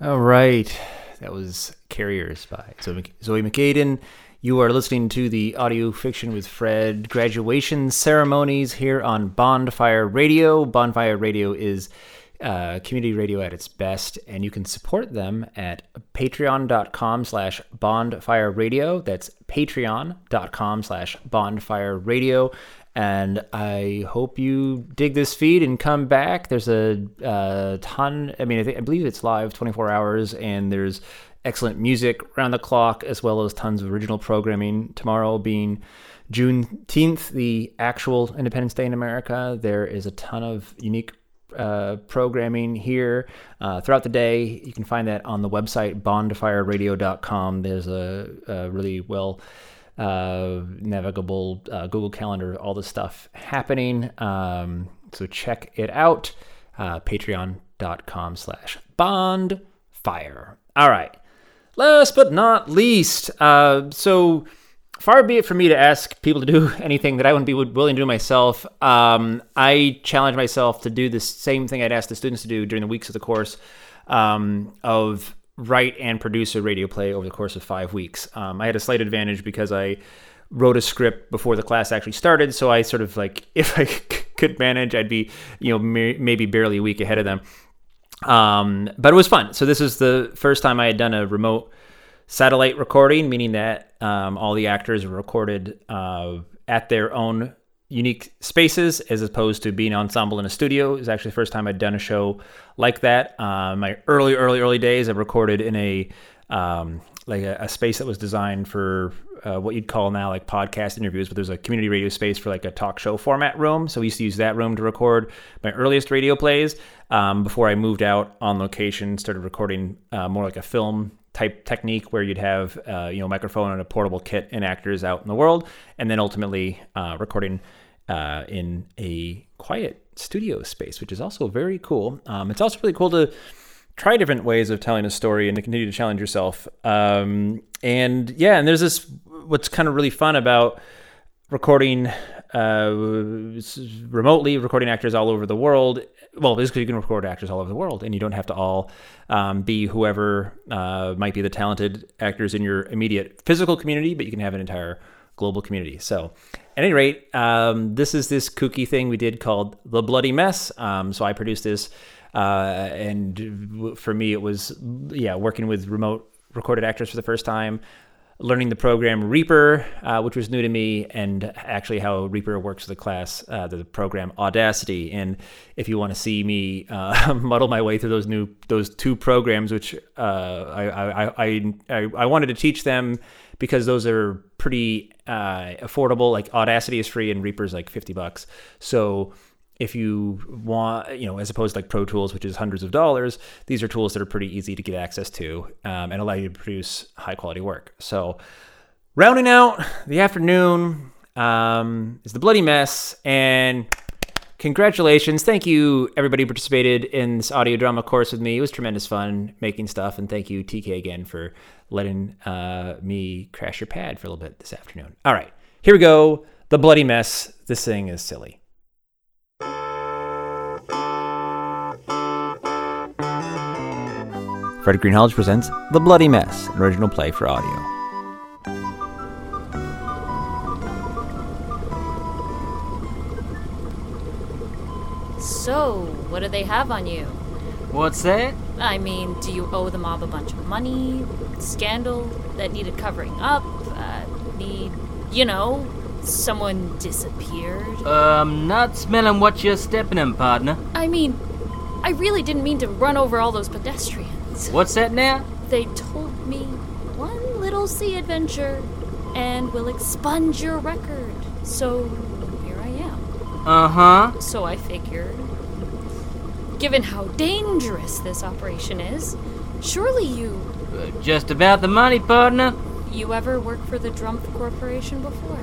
Speaker 2: All right. That was Carriers by Zoe, Zoe McAden. You are listening to the Audio Fiction with Fred graduation ceremonies here on Bondfire Radio. Bondfire Radio is uh, community radio at its best, and you can support them at patreon.com slash bondfire radio. That's patreon.com slash bondfire radio. And I hope you dig this feed and come back. There's a, a uh, ton. I mean, I, I believe it's live 24 hours, and there's excellent music round the clock, as well as tons of original programming. Tomorrow being Juneteenth, the actual Independence Day in America, there is a ton of unique uh, programming here uh, throughout the day. You can find that on the website bondfireradio.com. There's a, a really well uh, navigable uh, Google Calendar, all this stuff happening. Um, so check it out. Uh, Patreon.com slash bondfire. All right. Last but not least, uh, so far be it from me to ask people to do anything that I wouldn't be willing to do myself. Um, I challenge myself to do the same thing I'd ask the students to do during the weeks of the course um, of write and produce a radio play over the course of five weeks. Um, I had a slight advantage because I wrote a script before the class actually started, so I sort of like if I could manage, I'd be you know maybe barely a week ahead of them. Um, but it was fun. So this is the first time I had done a remote satellite recording, meaning that um, all the actors were recorded uh, at their own unique spaces as opposed to being ensemble in a studio. It was actually the first time I'd done a show like that. Uh, my early, early, early days, I recorded in a um, like a, a, space that was designed for uh, what you'd call now like podcast interviews, but there's a community radio space for like a talk show format room. So we used to use that room to record my earliest radio plays um, before I moved out on location, started recording uh, more like a film type technique where you'd have uh, you know microphone and a portable kit and actors out in the world, and then ultimately uh, recording uh, in a quiet studio space, which is also very cool. Um, it's also really cool to try different ways of telling a story and to continue to challenge yourself. Um, and yeah, and there's this what's kind of really fun about recording uh, remotely, recording actors all over the world. Well, basically, you can record actors all over the world, and you don't have to all um, be whoever uh, might be the talented actors in your immediate physical community, but you can have an entire global community. So, at any rate, um, this is this kooky thing we did called The Bloody Mess. Um, so, I produced this, uh, and for me, it was, yeah, working with remote recorded actors for the first time learning the program Reaper, uh, which was new to me, and actually how Reaper works with the class, uh, the program Audacity. And if you want to see me uh, muddle my way through those new those two programs, which uh, I I, I, I, I wanted to teach them because those are pretty uh, affordable. Like Audacity is free and Reaper's like fifty bucks. So if you want, you know, as opposed to like Pro Tools, which is hundreds of dollars, these are tools that are pretty easy to get access to um, and allow you to produce high quality work. So, rounding out the afternoon um, is the bloody mess. And congratulations. Thank you, everybody who participated in this audio drama course with me. It was tremendous fun making stuff. And thank you, TK, again for letting uh, me crash your pad for a little bit this afternoon. All right, here we go. The bloody mess. This thing is silly. Fred Greenhalgh presents The Bloody Mess, an original play for audio.
Speaker 35: So, what do they have on you?
Speaker 36: What's that?
Speaker 35: I mean, do you owe the mob a bunch of money? Scandal that needed covering up? Uh, need, you know, someone disappeared?
Speaker 36: Um, not smelling what you're stepping in, partner.
Speaker 35: I mean, I really didn't mean to run over all those pedestrians.
Speaker 36: What's that now?
Speaker 35: They told me one little sea adventure and will expunge your record. So here I am.
Speaker 36: Uh-huh.
Speaker 35: So I figured given how dangerous this operation is, surely you uh,
Speaker 36: just about the money, partner.
Speaker 35: You ever work for the Drumpf Corporation before?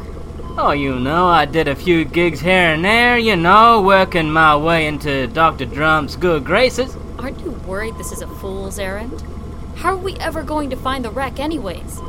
Speaker 36: Oh, you know, I did a few gigs here and there, you know, working my way into Dr. Drumpf's good graces.
Speaker 35: Aren't you worried this is a fool's errand? How are we ever going to find the wreck, anyways?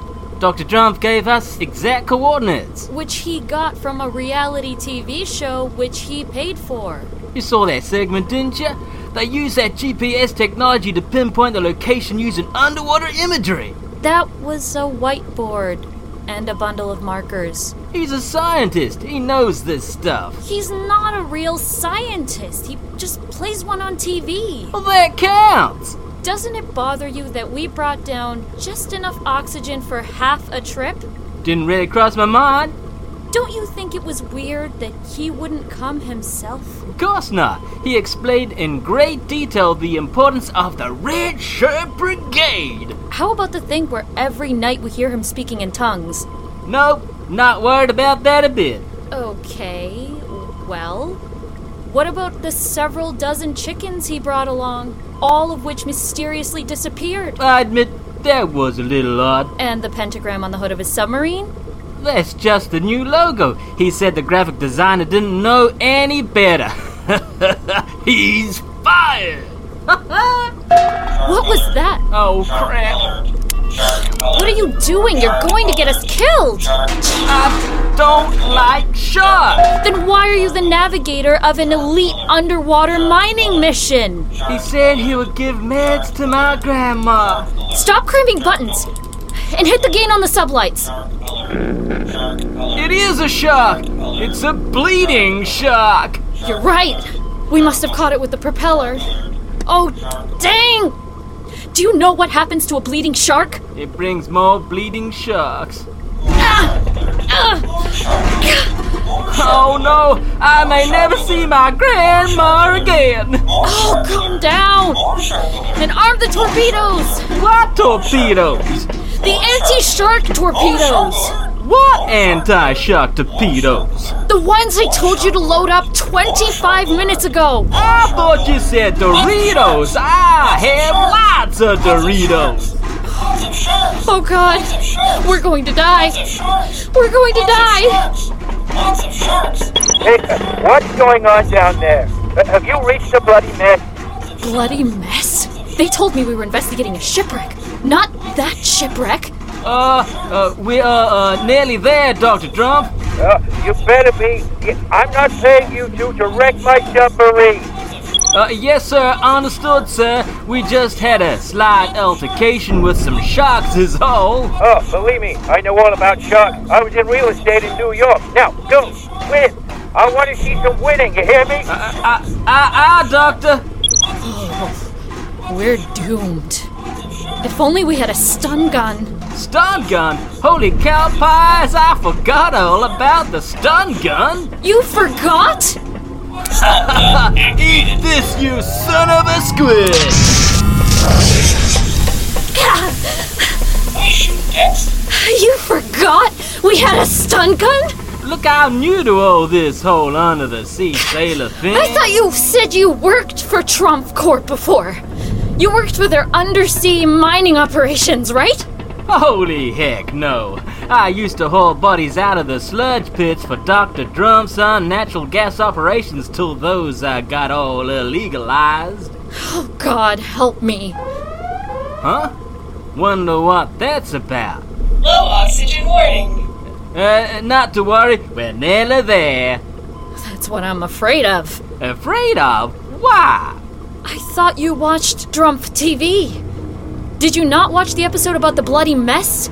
Speaker 36: Dr. Drumpf gave us exact coordinates.
Speaker 35: Which he got from a reality TV show which he paid for.
Speaker 36: You saw that segment, didn't you? They used that GPS technology to pinpoint the location using underwater imagery.
Speaker 35: That was a whiteboard and a bundle of markers.
Speaker 36: He's a scientist. He knows this stuff.
Speaker 35: He's not a real scientist. He just plays one on TV.
Speaker 36: Well, that counts.
Speaker 35: Doesn't it bother you that we brought down just enough oxygen for half a trip?
Speaker 36: Didn't really cross my mind.
Speaker 35: Don't you think it was weird that he wouldn't come himself? Of
Speaker 36: course not. He explained in great detail the importance of the Red Shirt Brigade.
Speaker 35: How about the thing where every night we hear him speaking in tongues?
Speaker 36: Nope, not worried about that a bit.
Speaker 35: Okay, well, what about the several dozen chickens he brought along, all of which mysteriously disappeared?
Speaker 36: I admit that was a little odd.
Speaker 35: And the pentagram on the hood of his submarine?
Speaker 36: That's just the new logo. He said the graphic designer didn't know any better. He's fired!
Speaker 35: what was that?
Speaker 36: Oh, crap.
Speaker 35: What are you doing? You're going to get us killed!
Speaker 36: I don't like sharks!
Speaker 35: Then why are you the navigator of an elite underwater mining mission?
Speaker 36: He said he would give meds to my grandma.
Speaker 35: Stop cramming buttons! and hit the gain on the sublights.
Speaker 36: It is a shark. It's a bleeding shark.
Speaker 35: You're right. We must have caught it with the propeller. Oh, dang! Do you know what happens to a bleeding shark?
Speaker 36: It brings more bleeding sharks. Oh no, I may never see my grandma again.
Speaker 35: Oh, calm down. And arm the torpedoes.
Speaker 36: What torpedoes?
Speaker 35: The anti-shark torpedoes!
Speaker 36: What anti-shark torpedoes?
Speaker 35: The ones I told you to load up 25 minutes ago!
Speaker 36: I thought you said Doritos! I have lots of Doritos!
Speaker 35: Oh god, we're going to die! We're going to die!
Speaker 37: Hey, what's going on down there? Uh, have you reached a bloody mess?
Speaker 35: Bloody mess? They told me we were investigating a shipwreck. Not that shipwreck.
Speaker 36: Uh, uh, we are uh, nearly there, Dr. Trump. Uh,
Speaker 37: you better be. I'm not paying you to wreck my submarine.
Speaker 36: Uh, yes, sir. Understood, sir. We just had a slight altercation with some sharks, is all.
Speaker 37: Oh, believe me, I know all about sharks. I was in real estate in New York. Now, go win. I want to see some winning. You hear me? Ah,
Speaker 36: ah, ah, doctor.
Speaker 35: Oh, we're doomed. If only we had a stun gun.
Speaker 36: Stun gun? Holy cow pies, I forgot all about the stun gun.
Speaker 35: You forgot?
Speaker 36: Eat this, you son of a squid!
Speaker 35: you forgot we had a stun gun?
Speaker 36: Look how new to all this whole under the sea sailor thing. I
Speaker 35: thought you said you worked for Trump Corp before. You worked with their undersea mining operations, right?
Speaker 36: Holy heck, no. I used to haul bodies out of the sludge pits for Dr. Trump's unnatural gas operations till those uh, got all illegalized.
Speaker 35: Oh, God, help me.
Speaker 36: Huh? Wonder what that's about.
Speaker 38: Low oxygen warning.
Speaker 36: Uh, not to worry, we're nearly there.
Speaker 35: That's what I'm afraid of.
Speaker 36: Afraid of? Why?
Speaker 35: I thought you watched Drumpf TV. Did you not watch the episode about the bloody mess?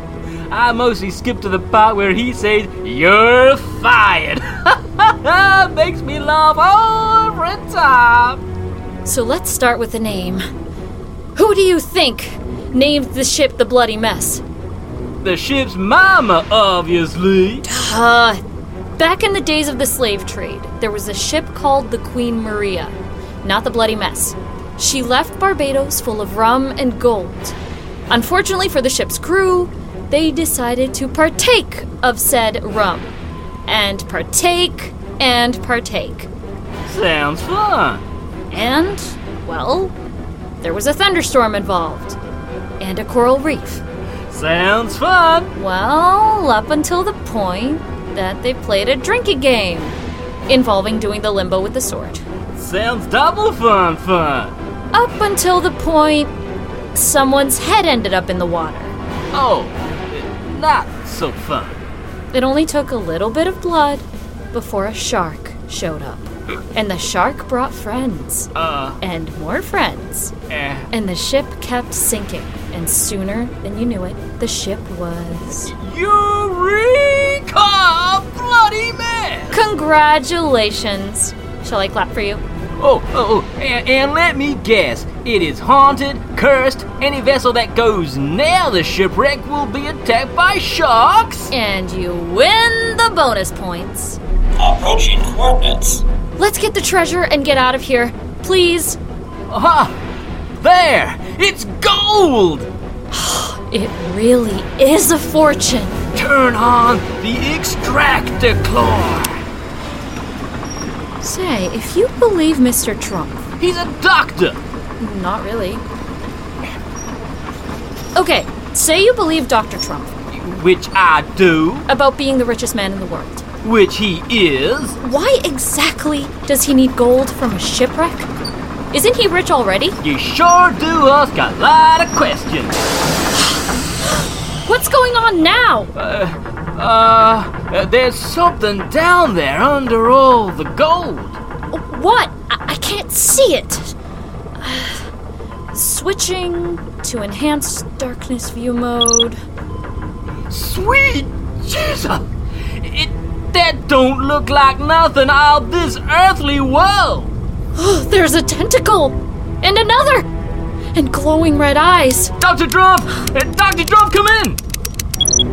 Speaker 36: I mostly skipped to the part where he says, You're fired. Makes me laugh all the time.
Speaker 35: So let's start with the name. Who do you think named the ship the Bloody Mess?
Speaker 36: the ship's mama, obviously. Uh,
Speaker 35: back in the days of the slave trade, there was a ship called the Queen Maria, not the Bloody Mess. She left Barbados full of rum and gold. Unfortunately for the ship's crew, they decided to partake of said rum. And partake and partake.
Speaker 36: Sounds fun.
Speaker 35: And, well, there was a thunderstorm involved. And a coral reef.
Speaker 36: Sounds fun!
Speaker 35: Well, up until the point that they played a drinking game involving doing the limbo with the sword.
Speaker 36: Sounds double fun fun!
Speaker 35: Up until the point someone's head ended up in the water.
Speaker 36: Oh, not so fun.
Speaker 35: It only took a little bit of blood before a shark showed up. And the shark brought friends.
Speaker 36: Uh.
Speaker 35: And more friends.
Speaker 36: Eh.
Speaker 35: And the ship kept sinking. And sooner than you knew it, the ship was.
Speaker 36: Eureka! Bloody man!
Speaker 35: Congratulations! Shall I clap for you?
Speaker 36: Oh, oh, oh. And, and, let me guess. It is haunted, cursed. Any vessel that goes near the shipwreck will be attacked by sharks.
Speaker 35: And you win the bonus points. Approaching coordinates. Let's get the treasure and get out of here, please.
Speaker 36: Ah, there! It's gold!
Speaker 35: it really is a fortune.
Speaker 36: Turn on the extractor claw.
Speaker 35: Say, if you believe Mr. Trump.
Speaker 36: He's a doctor!
Speaker 35: Not really. Okay, say you believe Dr. Trump.
Speaker 36: Which I do.
Speaker 35: About being the richest man in the world.
Speaker 36: Which he is.
Speaker 35: Why exactly does he need gold from a shipwreck? Isn't he rich already?
Speaker 36: You sure do ask a lot of questions.
Speaker 35: What's going on now?
Speaker 36: Uh, uh, there's something down there under all the gold.
Speaker 35: What? I, I can't see it. switching to enhanced darkness view mode.
Speaker 36: Sweet Jesus! It that don't look like nothing out this earthly world.
Speaker 35: Oh, there's a tentacle! And another! And glowing red eyes.
Speaker 36: Dr. Trump!
Speaker 37: Dr.
Speaker 36: Trump, come
Speaker 37: in!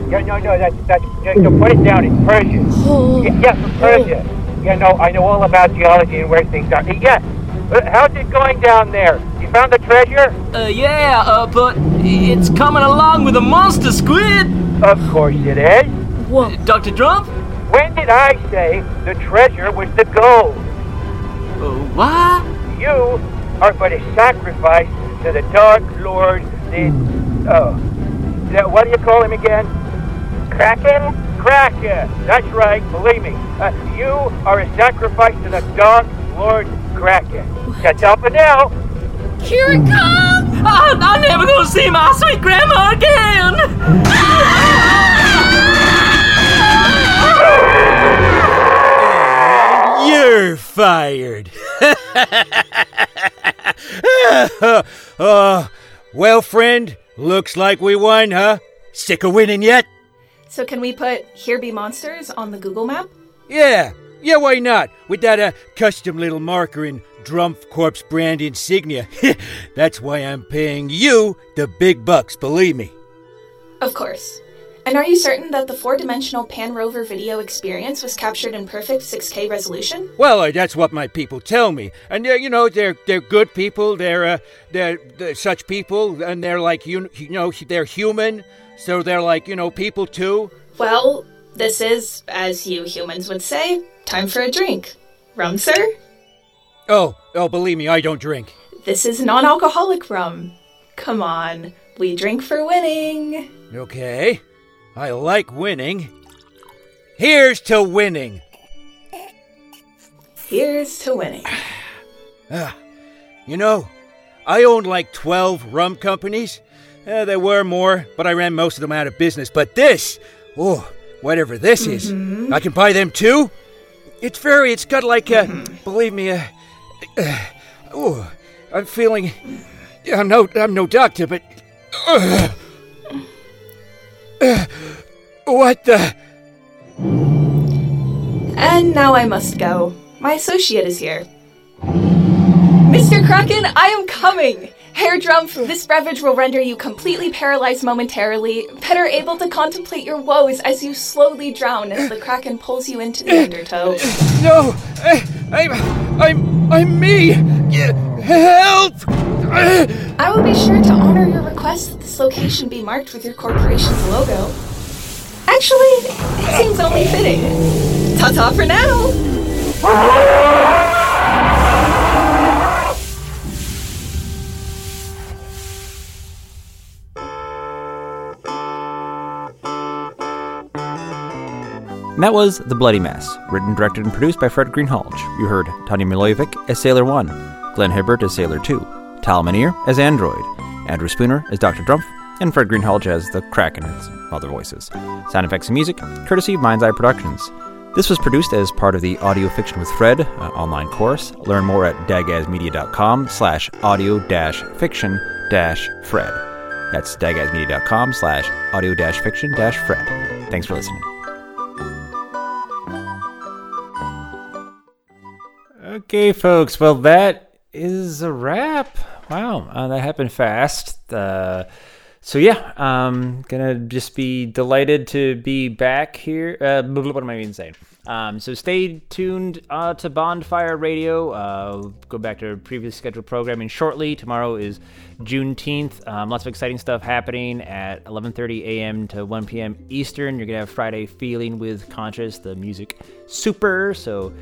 Speaker 37: Yeah, no, no, that's, that's, no, put it down, it's Persian. Oh. Yeah, yes, yeah, Persia. Oh. Yeah, no, I know all about geology and where things are. Yeah, uh, how's it going down there? You found the treasure?
Speaker 36: Uh, yeah, uh, but it's coming along with a monster squid.
Speaker 37: Of course it is.
Speaker 36: What? Dr. Trump?
Speaker 37: When did I say the treasure was the gold?
Speaker 36: Uh, what?
Speaker 37: You are but a sacrifice to the Dark Lord, the. oh, the what do you call him again? Kraken? Kraken! That's right, believe me. Uh, you are a sacrifice to the Dark Lord Kraken. Catch up and now!
Speaker 35: Here it hmm. comes!
Speaker 36: Oh, I'm never gonna see my sweet grandma again! you're fired. uh, well, friend, looks like we won, huh? Sick of winning yet?
Speaker 39: So, can we put Here Be Monsters on the Google map?
Speaker 36: Yeah, yeah, why not? With that uh, custom little marker and Drumpf Corpse brand insignia. That's why I'm paying you the big bucks, believe me.
Speaker 39: Of course. And are you certain that the four dimensional Pan Rover video experience was captured in perfect 6K resolution?
Speaker 36: Well, uh, that's what my people tell me. And, uh, you know, they're, they're good people, they're, uh, they're, they're such people, and they're like, you, you know, they're human, so they're like, you know, people too.
Speaker 39: Well, this is, as you humans would say, time for a drink. Rum, sir?
Speaker 36: Oh, oh, believe me, I don't drink.
Speaker 39: This is non alcoholic rum. Come on, we drink for winning.
Speaker 36: Okay. I like winning. Here's to winning!
Speaker 39: Here's to winning. Ah,
Speaker 36: you know, I owned like 12 rum companies. Eh, there were more, but I ran most of them out of business. But this, oh, whatever this mm-hmm. is, I can buy them too? It's very, it's got like a, mm-hmm. believe me, a, eh, oh, I'm feeling, I'm no, I'm no doctor, but. Uh, what the?
Speaker 39: And now I must go. My associate is here. Mr. Kraken, I am coming! Hair drum, this beverage will render you completely paralyzed momentarily, better able to contemplate your woes as you slowly drown as the Kraken pulls you into the undertow.
Speaker 36: No! I, I'm. I'm. I'm me! Help!
Speaker 39: I will be sure to honor your request that this location be marked with your corporation's logo. Actually, it seems only fitting. Ta ta for now!
Speaker 2: And that was The Bloody mess, written, directed, and produced by Fred Greenhalgh. You heard Tanya Milojevic as Sailor 1, Glenn Hibbert as Sailor 2, Tal as Android, Andrew Spooner as Dr. Drumpf, and Fred Greenhalgh as the Kraken and other voices. Sound effects and music, courtesy of Mind's Eye Productions. This was produced as part of the Audio Fiction with Fred uh, online course. Learn more at dagazmedia.com slash audio dash fiction dash Fred. That's dagazmedia.com slash audio dash fiction dash Fred. Thanks for listening. Okay, folks. Well, that is a wrap. Wow, uh, that happened fast. Uh, so yeah, um, gonna just be delighted to be back here. Uh, what am I even saying? Um, so stay tuned uh, to Bondfire Radio. Uh, go back to previous scheduled programming shortly. Tomorrow is Juneteenth. Um, lots of exciting stuff happening at 11:30 a.m. to 1 p.m. Eastern. You're gonna have Friday Feeling with Conscious, the music super. So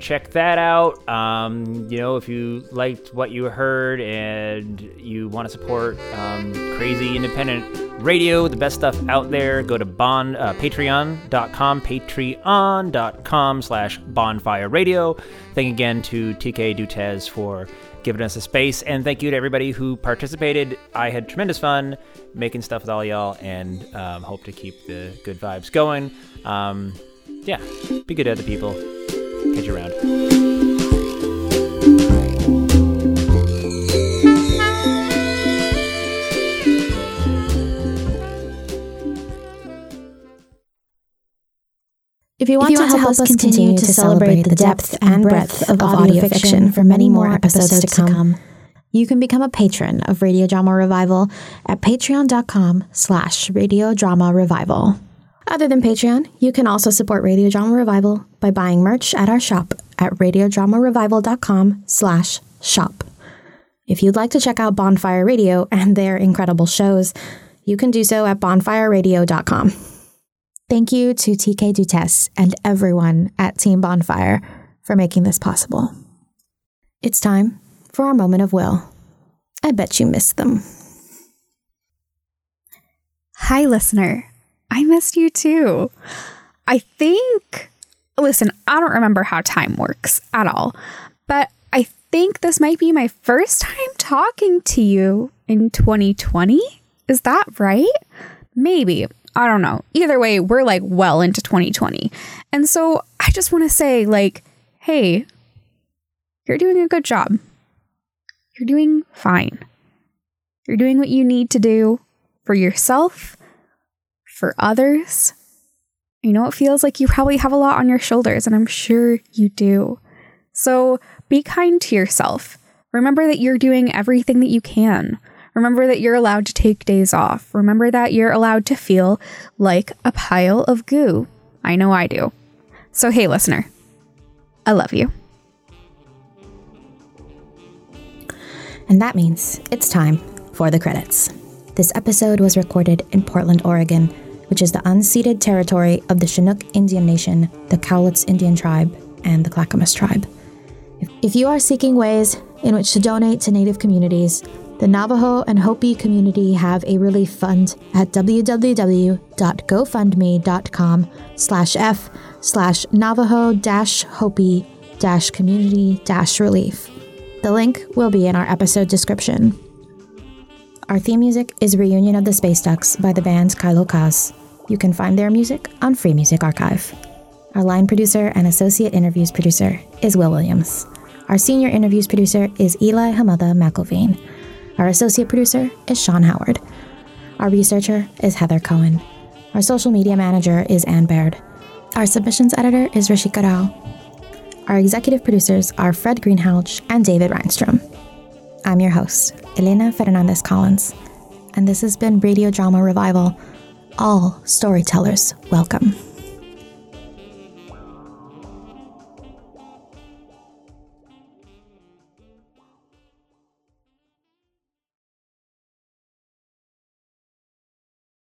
Speaker 2: check that out. Um, you know, if you liked what you heard and you want to support um, crazy independent radio, the best stuff out there, go to bond uh, patreon.com, patreon.com slash bondfire radio. Thank again to TK Dutez for giving us a space. And thank you to everybody who participated. I had tremendous fun making stuff with all y'all and um, hope to keep the good vibes going. Um, yeah, be good to other people. Catch
Speaker 40: you around. If you want, if you want to, help to, help us continue, continue to celebrate the depth and breadth of, audio fiction for many more episodes to come, you can become a patron of Radio Drama Revival at patreon.com slash radiodramarevival revival. Other than Patreon, you can also support Radio Drama Revival by buying merch at our shop at radiodramarevival.com slash shop. If you'd like to check out Bondfire Radio and their incredible shows, you can do so at bondfireradio.com. Thank you to TK Dutess and everyone at Team Bondfire for making this possible. It's time for our moment of Wil. I bet you missed them.
Speaker 41: Hi, listener. I missed you too. I think, listen, I don't remember how time works at all, but I think this might be my first time talking to you in 2020. Is that right? Maybe. I don't know. Either way, we're like well into 2020. And so I just want to say, like, hey, you're doing a good job. You're doing fine. You're doing what you need to do for yourself for others. you know it feels like you probably have a lot on your shoulders, and I'm sure you do. So be kind to yourself. Remember that you're doing everything that you can. Remember that you're allowed to take days off. Remember that you're allowed to feel like a pile of goo. I know I do. So, hey, listener, I love you.
Speaker 40: And that means it's time for the credits. This episode was recorded in Portland, Oregon which is the unceded territory of the Chinook Indian Nation, the Cowlitz Indian Tribe, and the Clackamas Tribe. If you are seeking ways in which to donate to Native communities, the Navajo and Hopi community have a relief fund at www.gofundme.com slash f slash Navajo dash Hopi dash community dash relief. The link will be in our episode description. Our theme music is Reunion of the Space Ducks by the band Kylo Kass. You can find their music on Free Music Archive. Our line producer and associate interviews producer is Wil Williams. Our senior interviews producer is Eli Hamada McIlveen. Our associate producer is Sean Howard. Our researcher is Heather Cohen. Our social media manager is Anne Baird. Our submissions editor is Rashika Rao. Our executive producers are Fred Greenhalgh and David Rheinstrom. I'm your host, Elena Fernandez Collins, and this has been Radio Drama Revival all storytellers welcome.